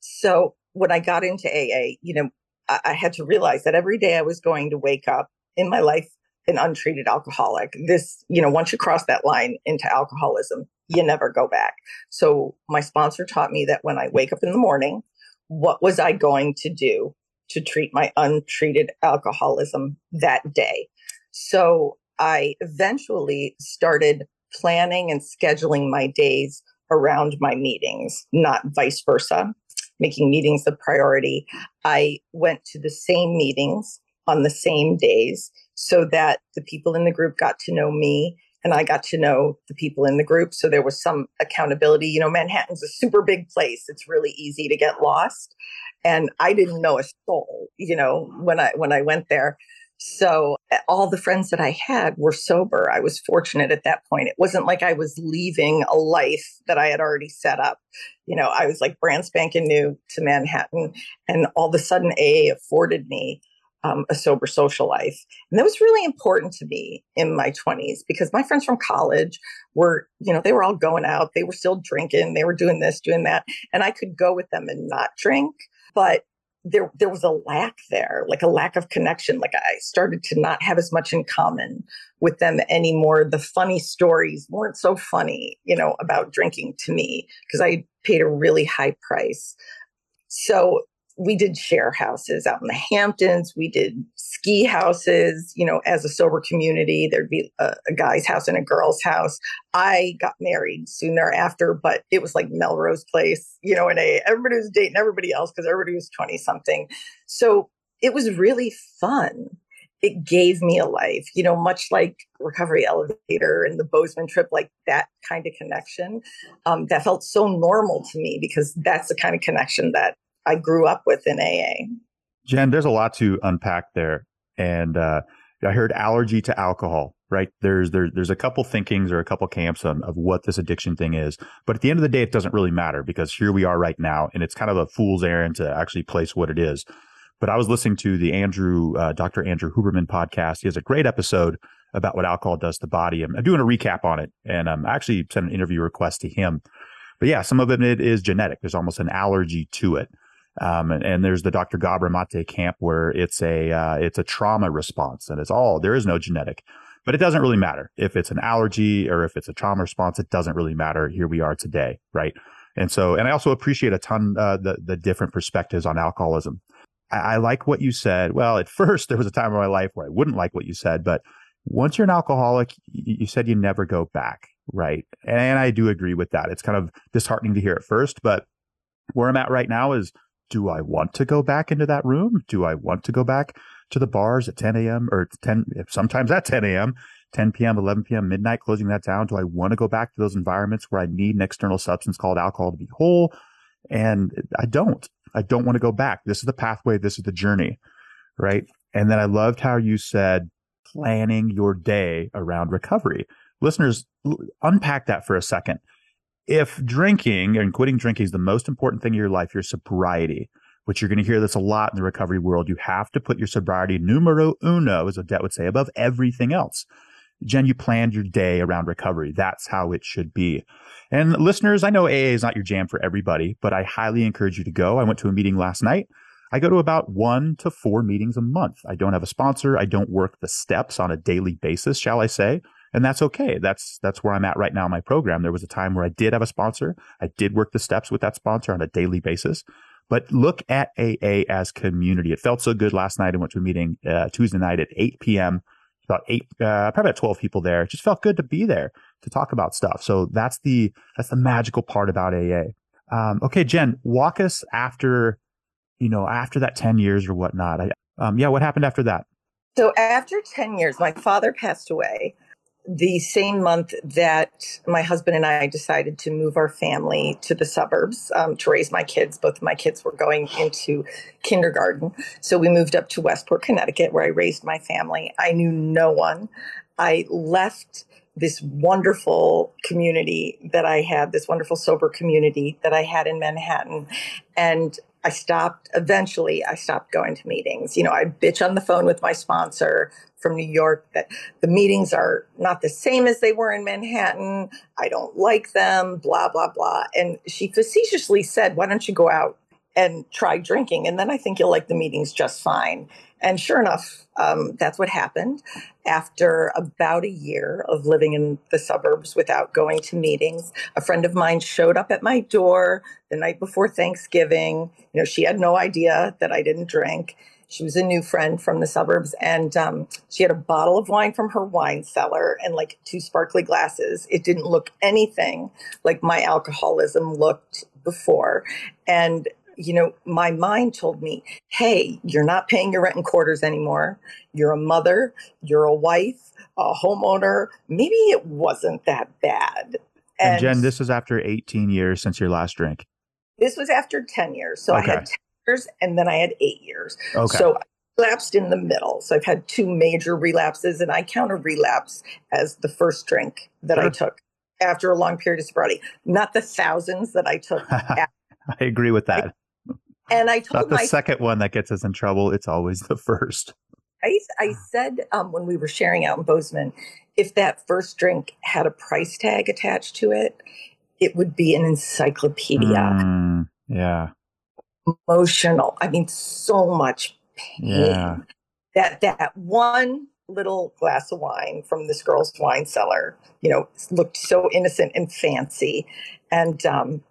So when I got into AA, you know, I, I had to realize that every day I was going to wake up in my life an untreated alcoholic. This, you know, once you cross that line into alcoholism, you never go back. So my sponsor taught me that when I wake up in the morning, what was I going to do to treat my untreated alcoholism that day? So I eventually started planning and scheduling my days around my meetings, not vice versa, making meetings a priority. I went to the same meetings on the same days so that the people in the group got to know me and I got to know the people in the group. So there was some accountability. You know, Manhattan's a super big place. It's really easy to get lost. And I didn't know a soul, you know, when I when I went there. So eh, all the friends that I had were sober. I was fortunate at that point. It wasn't like I was leaving a life that I had already set up. You know, I was like brand spanking new to Manhattan. And all of a sudden AA afforded me um, a sober social life. And that was really important to me in my 20s because my friends from college were, you know, they were all going out, they were still drinking, they were doing this, doing that. And I could go with them and not drink. But there there was a lack there, like a lack of connection. Like I started to not have as much in common with them anymore. The funny stories weren't so funny, you know, about drinking to me because I paid a really high price. So we did share houses out in the Hamptons. We did ski houses, you know, as a sober community. There'd be a, a, guy's house and a girl's house. I got married soon thereafter, but it was like Melrose Place, you know, and a, everybody was dating everybody else because everybody was 20 something. So it was really fun. It gave me a life, you know, much like Recovery Elevator and the Bozeman trip, like that kind of connection. Um, that felt so normal to me because that's the kind of connection that I grew up with in AA. Jen, there's a lot to unpack there. And uh, I heard allergy to alcohol, right? There's there, there's a couple thinkings or a couple camps on, of what this addiction thing is. But at the end of the day, it doesn't really matter because here we are right now. And it's kind of a fool's errand to actually place what it is. But I was listening to the Andrew, uh, Dr. Andrew Huberman podcast. He has a great episode about what alcohol does to the body. I'm, I'm doing a recap on it. And um, I actually sent an interview request to him. But yeah, some of it is genetic. There's almost an allergy to it. Um, and, and, there's the Dr. Gabor Mate camp where it's a uh, it's a trauma response, and it's all there is no genetic, but it doesn't really matter if it's an allergy or if it's a trauma response. It doesn't really matter. Here we are today, right? And so, and I also appreciate a ton uh, the the different perspectives on alcoholism. I, I like what you said. Well, at [laughs] first there was a time in my life where I wouldn't like what you said, but once you're an alcoholic, you, you said you never go back, right? And I do agree with that. It's kind of disheartening to hear at first, but where I'm at right now is do I want to go back into that room? Do I want to go back to the bars at 10 a.m. or 10, sometimes at 10 a.m., 10 p.m., 11 p.m., midnight, closing that down? Do I want to go back to those environments where I need an external substance called alcohol to be whole? And I don't. I don't want to go back. This is the pathway. This is the journey. Right. And then I loved how you said planning your day around recovery. Listeners, unpack that for a second if drinking and quitting drinking is the most important thing in your life, your sobriety, which you're going to hear this a lot in the recovery world, you have to put your sobriety numero uno, as Odette would say, above everything else. Jen, you planned your day around recovery. That's how it should be. And listeners, I know AA is not your jam for everybody, but I highly encourage you to go. I went to a meeting last night. I go to about one to four meetings a month. I don't have a sponsor. I don't work the steps on a daily basis, shall I say and that's okay. That's that's where I'm at right now in my program. There was a time where I did have a sponsor. I did work the steps with that sponsor on a daily basis. But look at AA as community. It felt so good last night. I went to a meeting uh, Tuesday night at 8 p.m. About eight, uh, probably about 12 people there. It just felt good to be there to talk about stuff. So that's the that's the magical part about AA. Um, okay, Jen, walk us after you know after that 10 years or whatnot. I, um, yeah, what happened after that? So after 10 years, my father passed away the same month that my husband and I decided to move our family to the suburbs um, to raise my kids. Both of my kids were going into kindergarten. So we moved up to Westport, Connecticut, where I raised my family. I knew no one. I left this wonderful community that I had, this wonderful sober community that I had in Manhattan. And I stopped eventually I stopped going to meetings. You know, I bitch on the phone with my sponsor from New York that the meetings are not the same as they were in Manhattan. I don't like them, blah blah blah. And she facetiously said, "Why don't you go out and try drinking and then I think you'll like the meetings just fine." And sure enough, um, that's what happened. After about a year of living in the suburbs without going to meetings, a friend of mine showed up at my door the night before Thanksgiving. You know, she had no idea that I didn't drink. She was a new friend from the suburbs, and um, she had a bottle of wine from her wine cellar and like two sparkly glasses. It didn't look anything like my alcoholism looked before. And you know, my mind told me, hey, you're not paying your rent and quarters anymore. You're a mother, you're a wife, a homeowner. Maybe it wasn't that bad. And, and Jen, this is after 18 years since your last drink. This was after 10 years. So okay. I had 10 years and then I had eight years. Okay. So I relapsed in the middle. So I've had two major relapses, and I count a relapse as the first drink that sure. I took after a long period of sobriety, not the thousands that I took. [laughs] I agree with that. And I told not the my, second one that gets us in trouble. It's always the first. I, I said um, when we were sharing out in Bozeman, if that first drink had a price tag attached to it, it would be an encyclopedia. Mm, yeah. emotional. I mean, so much pain. Yeah. That that one little glass of wine from this girl's wine cellar, you know, looked so innocent and fancy. And um,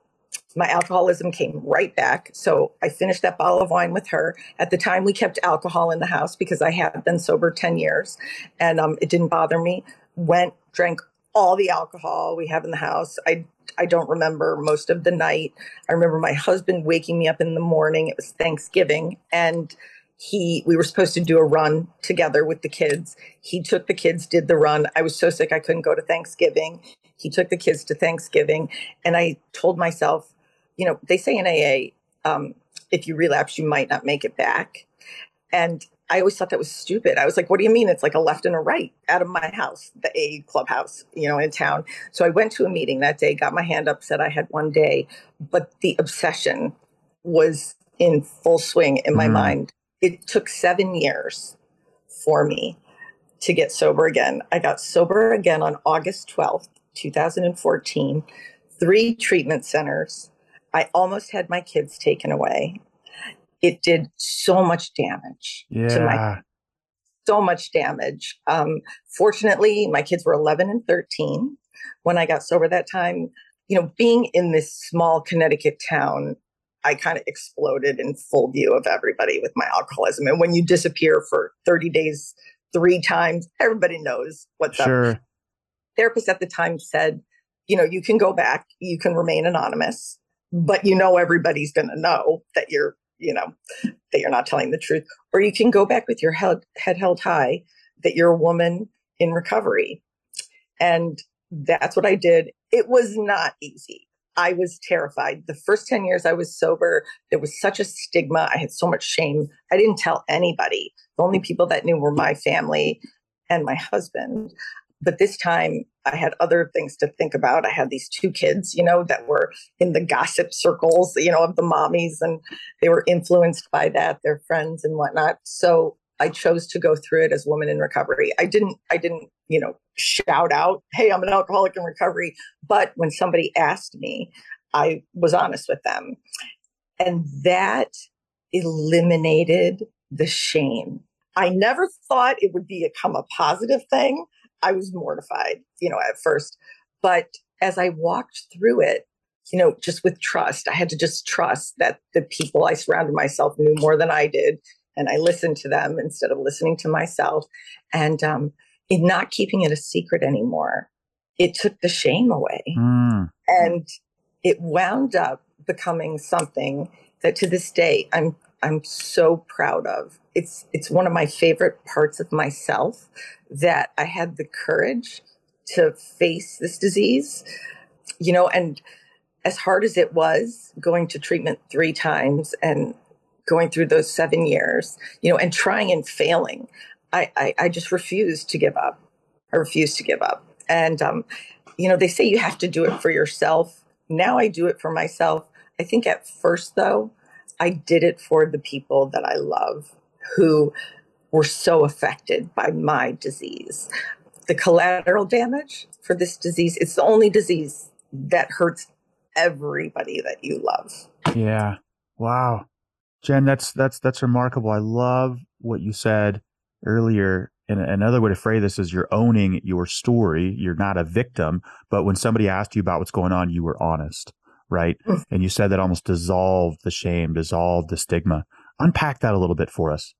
my alcoholism came right back. So I finished that bottle of wine with her. At the time, we kept alcohol in the house because I had been sober 10 years and um, it didn't bother me. Went, drank all the alcohol we have in the house. I I don't remember most of the night. I remember my husband waking me up in the morning. It was Thanksgiving and he we were supposed to do a run together with the kids. He took the kids, did the run. I was so sick I couldn't go to Thanksgiving. He took the kids to Thanksgiving and I told myself, you know, they say in AA, um, if you relapse, you might not make it back. And I always thought that was stupid. I was like, what do you mean? It's like a left and a right out of my house, the A clubhouse, you know, in town. So I went to a meeting that day, got my hand up, said I had one day, but the obsession was in full swing in my mm. mind. It took seven years for me to get sober again. I got sober again on August 12th, 2014, three treatment centers. I almost had my kids taken away it did so much damage yeah. to my so much damage. Um, fortunately, my kids were 11 and 13 when I got sober that time. You know, being in this small Connecticut town, I kind of exploded in full view of everybody with my alcoholism. And when you disappear for 30 days, three times, everybody knows what's sure. up. Therapist at the time said, you know, you can go back, you can remain anonymous, but you know everybody's going to know that you're you know, that you're not telling the truth. Or you can go back with your head, head held high that you're a woman in recovery. And that's what I did. It was not easy. I was terrified. The first 10 years I was sober, there was such a stigma. I had so much shame. I didn't tell anybody. The only people that knew were my family and my husband. But this time I had other things to think about. I had these two kids, you know, that were in the gossip circles, you know, of the mommies, and they were influenced by that, their friends and whatnot. So I chose to go through it as woman in recovery. I didn't, I didn't, you know, shout out, "Hey, I'm an alcoholic in recovery." But when somebody asked me, I was honest with them, and that eliminated the shame. I never thought it would become a positive thing I was mortified, you know, at first. But as I walked through it, you know, just with trust, I had to just trust that the people I surrounded myself knew more than I did. And I listened to them instead of listening to myself. And um, in not keeping it a secret anymore, it took the shame away. Mm. And it wound up becoming something that to this day I'm I'm so proud of. It's it's one of my favorite parts of myself that I had the courage to face this disease. You know, and as hard as it was going to treatment three times and going through those seven years, you know, and trying and failing, I, I, I just refused to give up. I refused to give up. And, um, you know, they say you have to do it for yourself. Now I do it for myself. I think at first, though, I did it for the people that I love who were so affected by my disease. The collateral damage for this disease, it's the only disease that hurts everybody that you love. Yeah. Wow. Jen, that's that's that's remarkable. I love what you said earlier. And another way to phrase this is you're owning your story. You're not a victim, but when somebody asked you about what's going on, you were honest right? Mm. And you said that almost dissolved the shame, dissolved the stigma. Unpack that a little bit for us.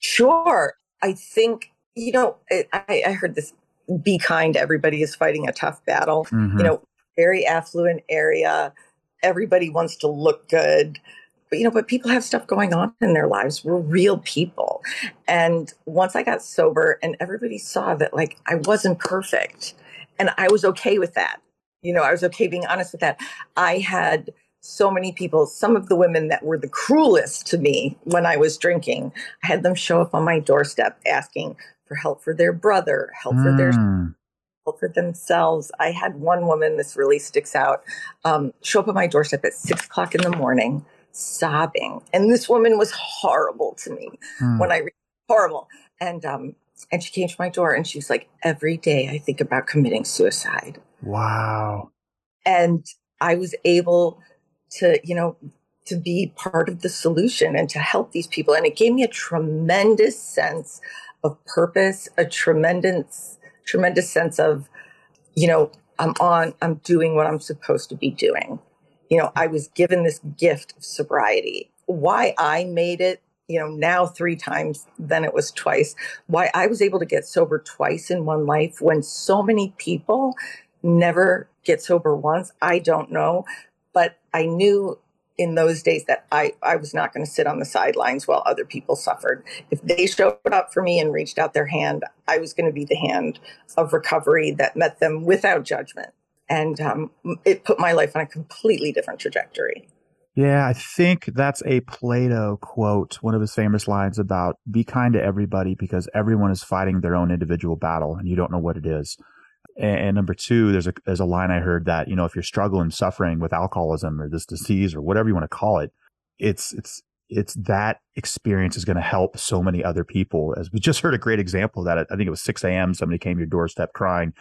Sure. I think, you know, I, I heard this be kind, everybody is fighting a tough battle. Mm-hmm. You know, very affluent area. Everybody wants to look good. But, you know, but people have stuff going on in their lives. We're real people. And once I got sober and everybody saw that, like, I wasn't perfect and I was okay with that you know, I was okay being honest with that. I had so many people, some of the women that were the cruelest to me when I was drinking, I had them show up on my doorstep asking for help for their brother, help mm. for their hmm. help for themselves. I had one woman, this really sticks out, um, show up on my doorstep at six o'clock in the morning, sobbing. And this woman was horrible to me mm. when I horrible. And um, and she came to my door and she was like, every day I think about committing suicide. Wow. And I was able to, you know, to be part of the solution and to help these people. And it gave me a tremendous sense of purpose, a tremendous, tremendous sense of, you know, I'm on, I'm doing what I'm supposed to be doing. You know, I was given this gift of sobriety. Why I made it, you know, now three times, then it was twice. Why I was able to get sober twice in one life when so many people never get sober once, I don't know. But I knew in those days that I, I was not going to sit on the sidelines while other people suffered. If they showed up for me and reached out their hand, I was going to be the hand of recovery that met them without judgment. And um, it put my life on a completely different trajectory. Yeah, I think that's a Plato quote, one of his famous lines about be kind to everybody because everyone is fighting their own individual battle and you don't know what it is. And, number two, there's a there's a line I heard that you know if you're struggling, suffering with alcoholism or this disease or whatever you want to call it, it's it's it's that experience is going to help so many other people. As we just heard a great example of that. I think it was 6 a.m. Somebody came to your doorstep crying,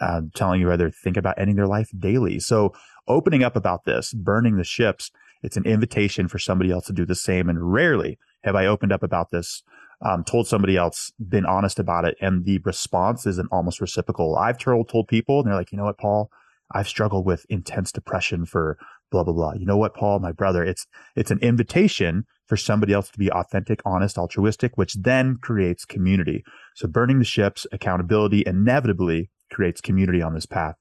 uh, telling you whether think about ending their life daily. So opening up about this, burning the ships, it's an invitation for somebody else to do the same. And rarely have I opened up about this um, told somebody else, been honest about it, and the response isn't almost reciprocal. I've told told people, and they're like, you know what, Paul, I've struggled with intense depression for blah blah blah. You know what, Paul, my brother, it's it's an invitation for somebody else to be authentic, honest, altruistic, which then creates community. So burning the ships, accountability, inevitably creates community on this path.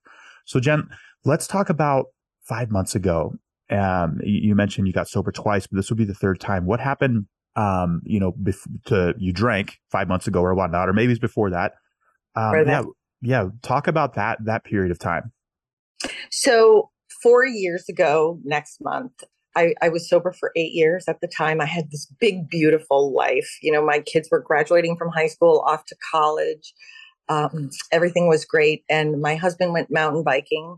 So Jen, let's talk about five months ago. Um, you mentioned you got sober twice, but this would be the third time. What happened um, you know, bef- to you drank five months ago or whatnot, or maybe it's before that. Um, yeah, yeah. Talk about that that period of time. So four years ago, next month, I, I was sober for eight years. At the time, I had this big, beautiful life. You know, my kids were graduating from high school, off to college. Um, everything was great. And my husband went mountain biking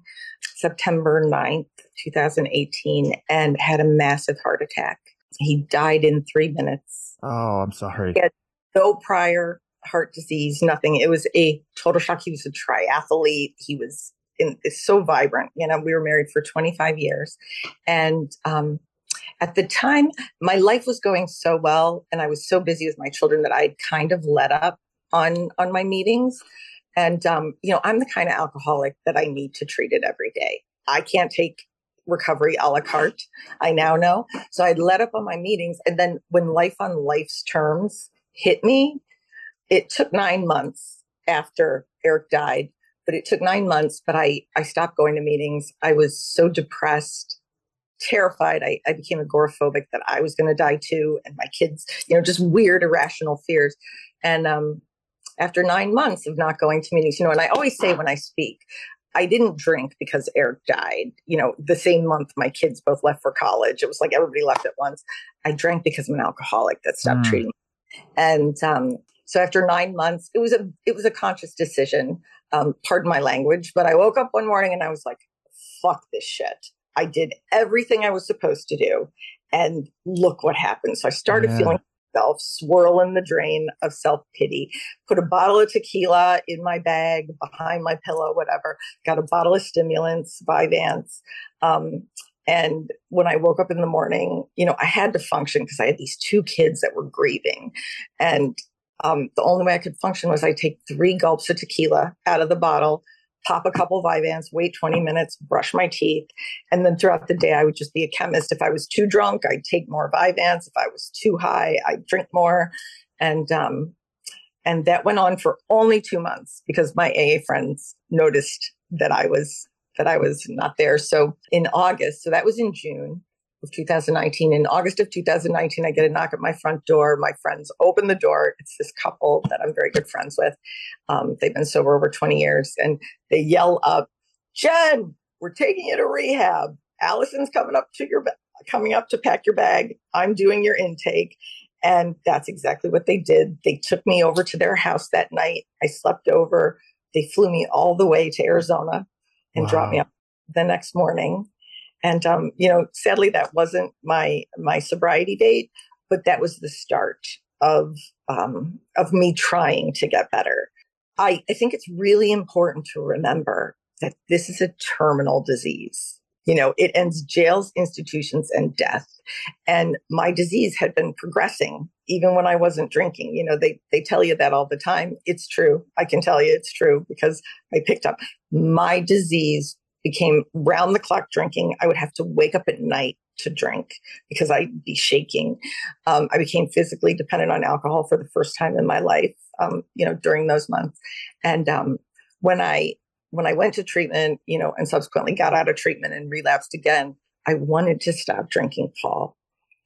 September 9th, 2018, and had a massive heart attack. He died in three minutes. Oh, I'm sorry. He had no prior heart disease, nothing. It was a total shock. He was a triathlete. He was in, so vibrant. You know, we were married for 25 years. And um, at the time, my life was going so well, and I was so busy with my children that I kind of let up on on my meetings. And um, you know, I'm the kind of alcoholic that I need to treat it every day. I can't take recovery a la carte. I now know. So I'd let up on my meetings. And then when life on life's terms hit me, it took nine months after Eric died, but it took nine months. But I, I stopped going to meetings. I was so depressed, terrified. I, I became agoraphobic that I was going to die too. And my kids, you know, just weird, irrational fears. And, um, after nine months of not going to meetings, you know, and I always say when I speak, I didn't drink because Eric died. You know, the same month my kids both left for college. It was like everybody left at once. I drank because I'm an alcoholic that stopped mm. treating. Me. And um, so after nine months, it was a it was a conscious decision. Um, pardon my language, but I woke up one morning and I was like, "Fuck this shit." I did everything I was supposed to do, and look what happened. So I started yeah. feeling myself, swirl in the drain of self pity. Put a bottle of tequila in my bag behind my pillow, whatever. Got a bottle of stimulants, Vyvanse. Um, and when I woke up in the morning, you know, I had to function because I had these two kids that were grieving. And um, the only way I could function was I take three gulps of tequila out of the bottle, pop a couple Vyvanse, wait 20 minutes, brush my teeth. And then throughout the day, I would just be a chemist. If I was too drunk, I'd take more Vyvanse. If I was too high, I'd drink more. And, um, and that went on for only two months because my AA friends noticed that I was that I was not there. So in August, so that was in June, of 2019. In August of 2019, I get a knock at my front door. My friends open the door. It's this couple that I'm very good friends with. Um, they've been sober over 20 years, and they yell up, "Jen, we're taking you to rehab. Allison's coming up to your coming up to pack your bag. I'm doing your intake." And that's exactly what they did. They took me over to their house that night. I slept over. They flew me all the way to Arizona and wow. dropped me up the next morning and um, you know, sadly, that wasn't my my sobriety date, but that was the start of um, of me trying to get better. I, I think it's really important to remember that this is a terminal disease. You know, it ends jails, institutions, and death. And my disease had been progressing even when I wasn't drinking. You know, they, they tell you that all the time. It's true. I can tell you it's true because I picked up my disease became round the clock drinking. I would have to wake up at night to drink because I'd be shaking. Um, I became physically dependent on alcohol for the first time in my life, um, you know, during those months. And um, when I when I went to treatment, you know, and subsequently got out of treatment and relapsed again, I wanted to stop drinking, Paul,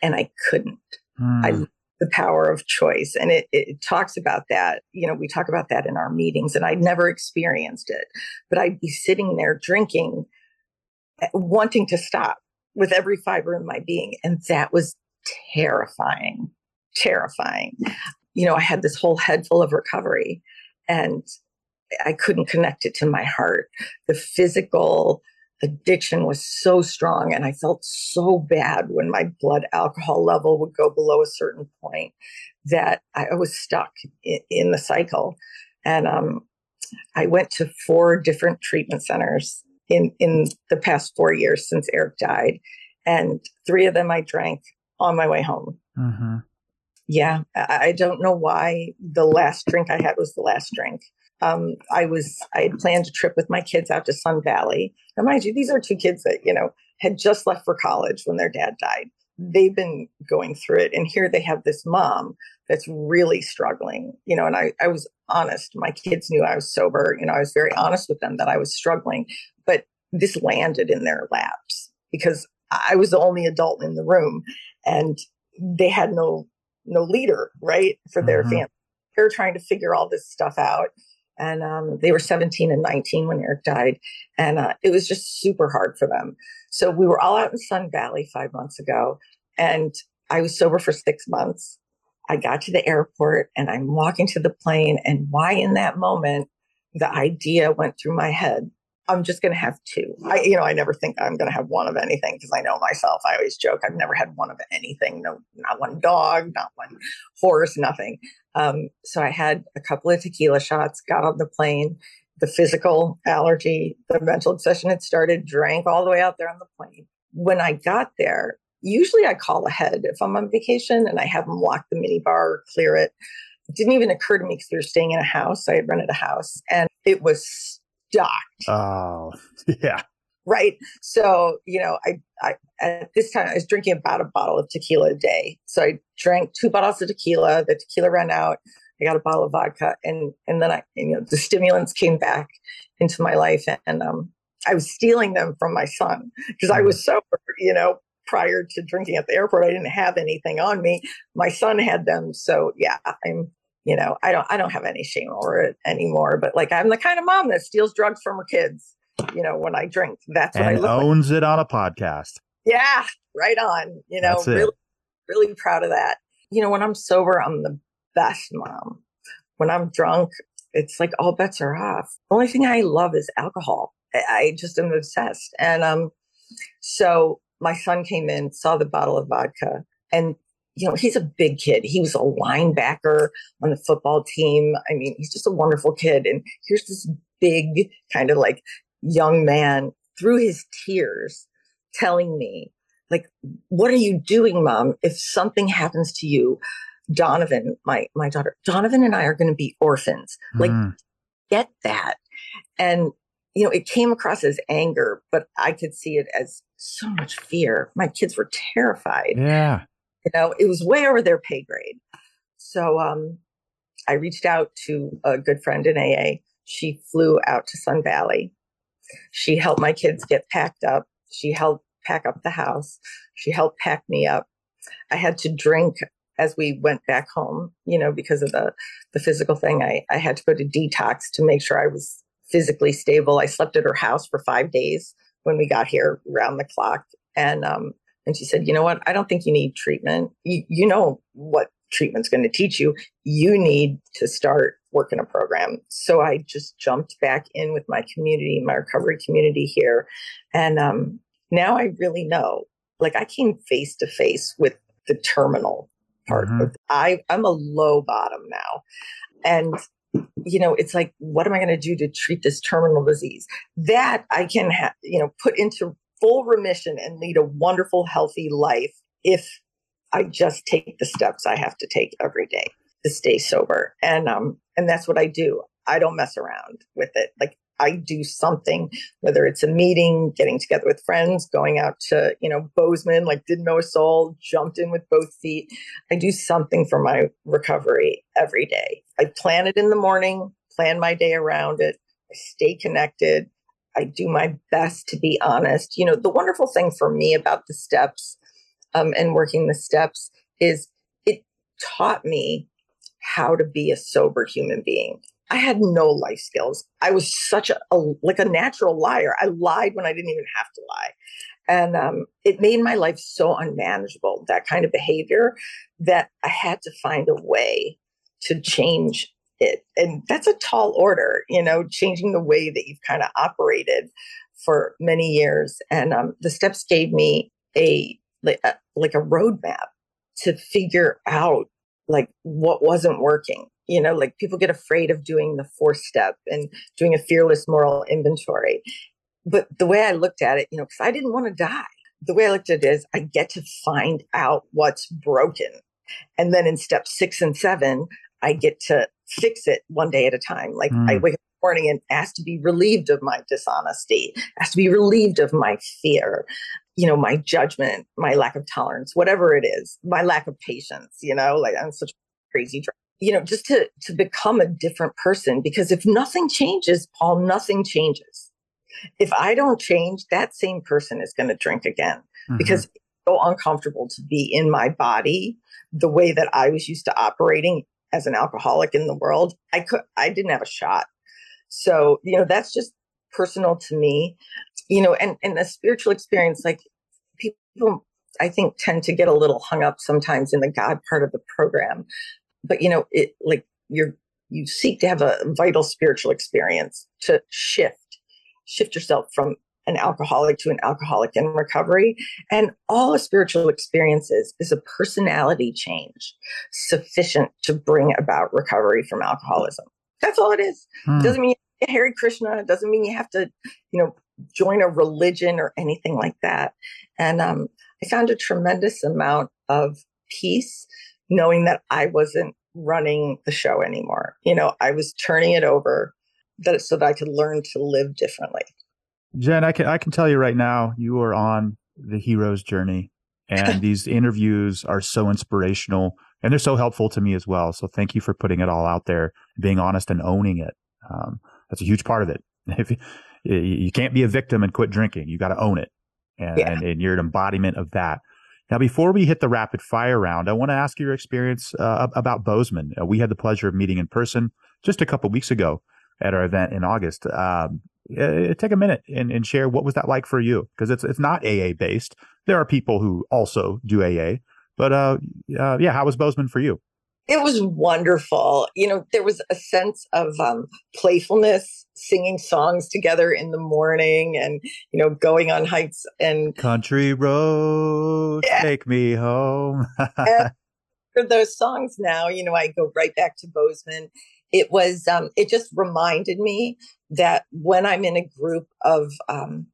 and I couldn't. Mm. I the power of choice, and it, it talks about that. You know, we talk about that in our meetings, and I'd never experienced it, but I'd be sitting there drinking, eh, wanting to stop with every fiber in my being, and that was terrifying, terrifying. You know, I had this whole head full of recovery, and I couldn't connect it to my heart. The physical addiction was so strong, and I felt so bad when my blood alcohol level would go below a certain point that I was stuck in, in the cycle. And um, I went to four different treatment centers in in the past four years since Eric died, and three of them I drank on my way home. Mm-hmm. Yeah, I, I don't know why the last drink I had was the last drink um, I was I had planned a trip with my kids out to Sun Valley. Now, mind you, these are two kids that you know had just left for college when their dad died. They've been going through it, and here they have this mom that's really struggling. You know, and I I was honest. My kids knew I was sober. You know, I was very honest with them that I was struggling, but this landed in their laps because I was the only adult in the room, and they had no no leader right for their mm-hmm. family. They're trying to figure all this stuff out and um, they were 17 and 19 when Eric died, and uh, it was just super hard for them. So we were all out in Sun Valley five months ago, and I was sober for six months. I got to the airport and I'm walking to the plane, and why in that moment the idea went through my head I'm just going to have two. I, you know, I never think I'm going to have one of anything because I know myself. I always joke I've never had one of anything. No, not one dog, not one horse, nothing. Um, so I had a couple of tequila shots, got on the plane. The physical allergy, the mental obsession had started, drank all the way out there on the plane. When I got there, usually I call ahead if I'm on vacation and I have them lock the mini bar, clear it. It didn't even occur to me because we were staying in a house. I had rented a house and it was docked. Oh, [laughs] yeah. Right. So, you know, I, I, at this time I was drinking about a bottle of tequila a day. So I drank two bottles of tequila. The tequila ran out. I got a bottle of vodka and, and then I, you know, the stimulants came back into my life and, and um, I was stealing them from my son because I mm-hmm. was sober, you know, prior to drinking at the airport. I didn't have anything on me. My son had them. So yeah, I'm you know, I don't I don't have any shame over it anymore. But like I'm the kind of mom that steals drugs from her kids. You know, when I drink, that's what and I look owns like. it on a podcast. Yeah, right on. You know, really, really proud of that. You know, when I'm sober, I'm the best mom. When I'm drunk, it's like all bets are off. The only thing I love is alcohol. I, I just am obsessed. And um, so my son came in, saw the bottle of vodka, and you know, he's a big kid. He was a linebacker on the football team. I mean, he's just a wonderful kid. And here's this big kind of like young man through his tears telling me, like, what are you doing, mom? If something happens to you, Donovan, my, my daughter, Donovan and I are going to be orphans. Like, mm. get that. And, you know, it came across as anger, but I could see it as so much fear. My kids were terrified. Yeah. You know, it was way over their pay grade. So um, I reached out to a good friend in AA. She flew out to Sun Valley. She helped my kids get packed up. She helped pack up the house. She helped pack me up. I had to drink as we went back home, you know, because of the, the physical thing. I, I had to go to detox to make sure I was physically stable. I slept at her house for five days when we got here round the clock. And um, and she said, you know what? I don't think you need treatment. You, you know what treatment's going to teach you. You need to start working a program. So I just jumped back in with my community, my recovery community here. And um, now I really know, like I came face to face with the terminal part. Mm-hmm. I, I'm a low bottom now. And you know, it's like, what am I going to do to treat this terminal disease? That I can, ha- you know, put into full remission and lead a wonderful, healthy life if I just take the steps I have to take every day to stay sober. And um and that's what I do. I don't mess around with it. Like I do something, whether it's a meeting, getting together with friends, going out to, you know, Bozeman, like didn't know a soul, jumped in with both feet. I do something for my recovery every day. I plan it in the morning, plan my day around it. I stay connected. I do my best to be honest. You know, the wonderful thing for me about the steps um, and working the steps is it taught me how to be a sober human being. I had no life skills. I was such a, a, like a natural liar. I lied when I didn't even have to lie. And um, it made my life so unmanageable, that kind of behavior, that I had to find a way to change it. And that's a tall order, you know, changing the way that you've kind of operated for many years. And um, the steps gave me a like, a like a roadmap to figure out like what wasn't working you know like people get afraid of doing the fourth step and doing a fearless moral inventory but the way i looked at it you know because i didn't want to die the way i looked at it is i get to find out what's broken and then in step six and seven i get to fix it one day at a time like mm. i wake up morning and ask to be relieved of my dishonesty ask to be relieved of my fear you know my judgment my lack of tolerance whatever it is my lack of patience you know like i'm such a crazy you know, just to, to become a different person. Because if nothing changes, Paul, nothing changes. If I don't change, that same person is going to drink again mm-hmm. because it's so uncomfortable to be in my body the way that I was used to operating as an alcoholic in the world. I could, I didn't have a shot. So, you know, that's just personal to me, you know, and, and a spiritual experience, like people, I think tend to get a little hung up sometimes in the God part of the program but you know, it like you're you seek to have a vital spiritual experience to shift, shift yourself from an alcoholic to an alcoholic in recovery. And all a spiritual experiences is a personality change sufficient to bring about recovery from alcoholism. That's all it is. Hmm. Doesn't mean Hare Krishna. It doesn't mean you have to, you know, join a religion or anything like that. And um, I found a tremendous amount of peace knowing that I wasn't running the show anymore. You know, I was turning it over that so that I could learn to live differently. Jen, I can I can tell you right now, you are on the hero's journey, and [laughs] these interviews are so inspirational and they're so helpful to me as well. So thank you for putting it all out there, being honest and owning it. Um, that's a huge part of it. [laughs] If you, you can't be a victim and quit drinking, you got to own it, and, yeah. and, and you're an embodiment of that. Now, before we hit the rapid fire round, I want to ask your experience uh, about Bozeman. Uh, we had the pleasure of meeting in person just a couple weeks ago at our event in August. Um, uh, take a minute and, and, share what was that like for you because it's it's not AA based. There are people who also do AA, but uh, uh, yeah, how was Bozeman for you? It was wonderful. You know, there was a sense of um, playfulness, singing songs together in the morning and, you know, going on hikes and country road, yeah. take me home. [laughs] for those songs now, you know, I go right back to Bozeman. It was, um, it just reminded me that when I'm in a group of, um,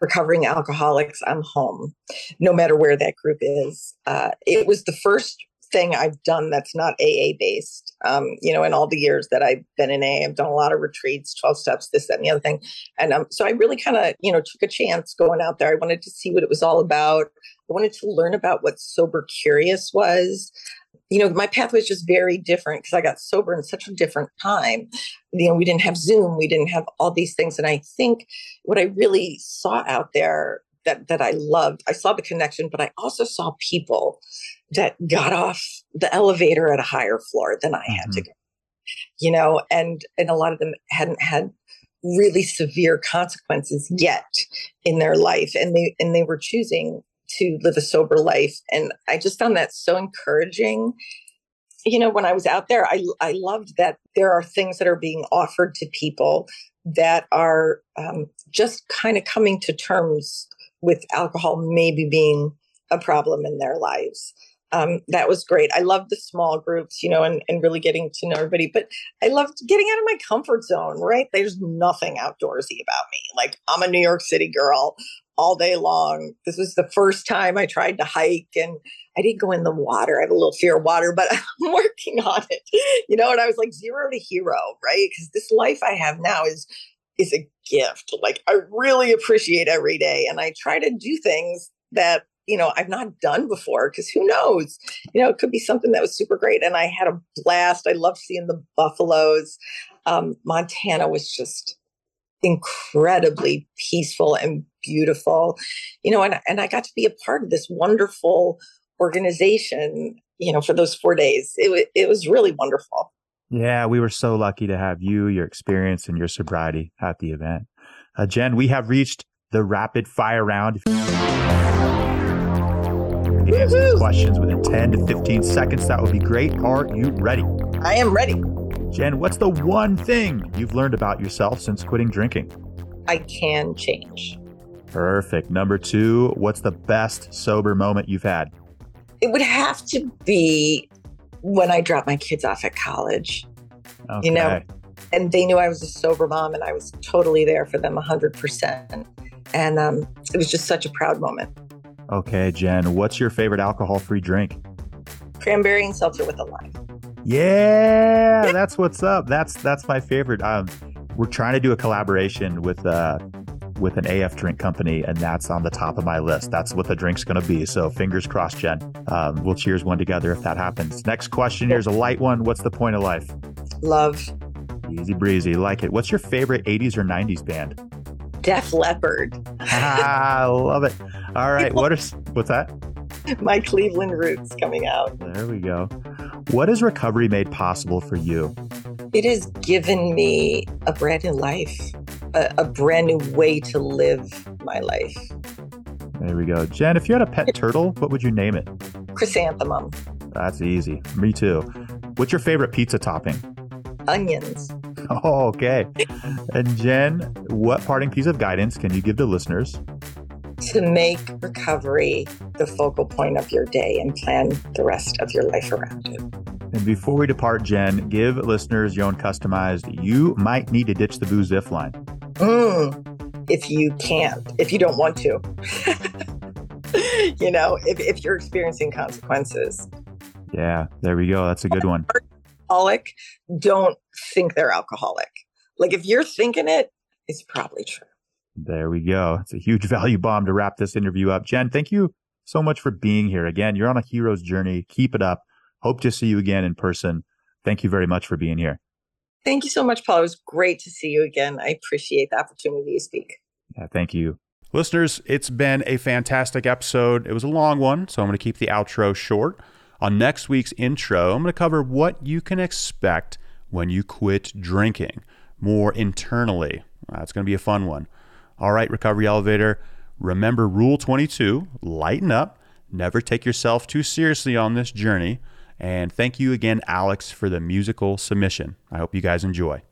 recovering alcoholics, I'm home, no matter where that group is. Uh, it was the first thing I've done that's not AA based. Um, you know, in all the years that I've been in AA, I've done a lot of retreats, 12 steps, this, that, and the other thing. And um, so I really kind of, you know, took a chance going out there. I wanted to see what it was all about. I wanted to learn about what sober curious was. You know, my path was just very different because I got sober in such a different time. You know, we didn't have Zoom, we didn't have all these things. And I think what I really saw out there that that I loved, I saw the connection, but I also saw people that got off the elevator at a higher floor than I had mm-hmm. to go. You know, and and a lot of them hadn't had really severe consequences yet in their life and they and they were choosing to live a sober life and i just found that so encouraging you know when i was out there i i loved that there are things that are being offered to people that are um, just kind of coming to terms with alcohol maybe being a problem in their lives um, that was great. I loved the small groups, you know, and, and really getting to know everybody. But I loved getting out of my comfort zone, right? There's nothing outdoorsy about me. Like, I'm a New York City girl. All day long. This was the first time I tried to hike and I didn't go in the water. I have a little fear of water, but [laughs] I'm working on it. You know, and I was like zero to hero, right? Because this life I have now is is a gift. Like I really appreciate every day. And I try to do things that, you know, I've not done before because who knows? You know, it could be something that was super great. And I had a blast. I loved seeing the buffaloes. Um, Montana was just incredibly peaceful and beautiful, you know, and, and I got to be a part of this wonderful organization, you know, for those four days. It, it was really wonderful. Yeah, we were so lucky to have you, your experience, and your sobriety at the event. Uh, Jen, we have reached the rapid fire round. If you answer questions within 10 to 15 seconds, that would be great. Are you ready? I am ready. Jen, what's the one thing you've learned about yourself since quitting drinking? I can change. Perfect. Number two, what's the best sober moment you've had? It would have to be when I dropped my kids off at college. Okay. You know, and they knew I was a sober mom and I was totally there for them 100%. And um, it was just such a proud moment. Okay, Jen, what's your favorite alcohol free drink? Cranberry and seltzer with a lime. Yeah, that's what's up. That's that's my favorite. Um, we're trying to do a collaboration with uh, with an AF drink company, and that's on the top of my list. That's what the drink's going to be. So fingers crossed, Jen. Um, we'll cheers one together if that happens. Next question here's a light one. What's the point of life? Love. Easy breezy, like it. What's your favorite 80s or 90s band? Def Leppard. I love it. All right, what is what's that? [laughs] My Cleveland roots coming out. There we go. What has recovery made possible for you? It has given me a brand new life, a, a brand new way to live my life. There we go. Jen, if you had a pet [laughs] turtle, what would you name it? Chrysanthemum, That's easy. Me too. What's your favorite pizza topping? onions. Oh, [laughs] okay. And Jen, what parting piece of guidance can you give to listeners? to make recovery the focal point of your day and plan the rest of your life around it. And before we depart, Jen, give listeners your own customized, you might need to ditch the booze if line. Mm, if you can't, if you don't want to. [laughs] you know, if, if you're experiencing consequences. Yeah, there we go. That's a good one. Alcoholic, don't think they're alcoholic. Like if you're thinking it, it's probably true. There we go. It's a huge [laughs] value bomb to wrap this interview up. Jen, thank you so much for being here. Again, you're on a hero's journey. Keep it up. Hope to see you again in person. Thank you very much for being here. Thank you so much, Paul. It was great to see you again. I appreciate the opportunity to speak. Yeah, thank you. Listeners, it's been a fantastic episode. It was a long one, so I'm going to keep the outro short. On next week's intro, I'm going to cover what you can expect when you quit drinking more internally. That's going to be a fun one. All right, Recovery Elevator, remember Rule 22 lighten up, never take yourself too seriously on this journey. And thank you again, Alex, for the musical submission. I hope you guys enjoy.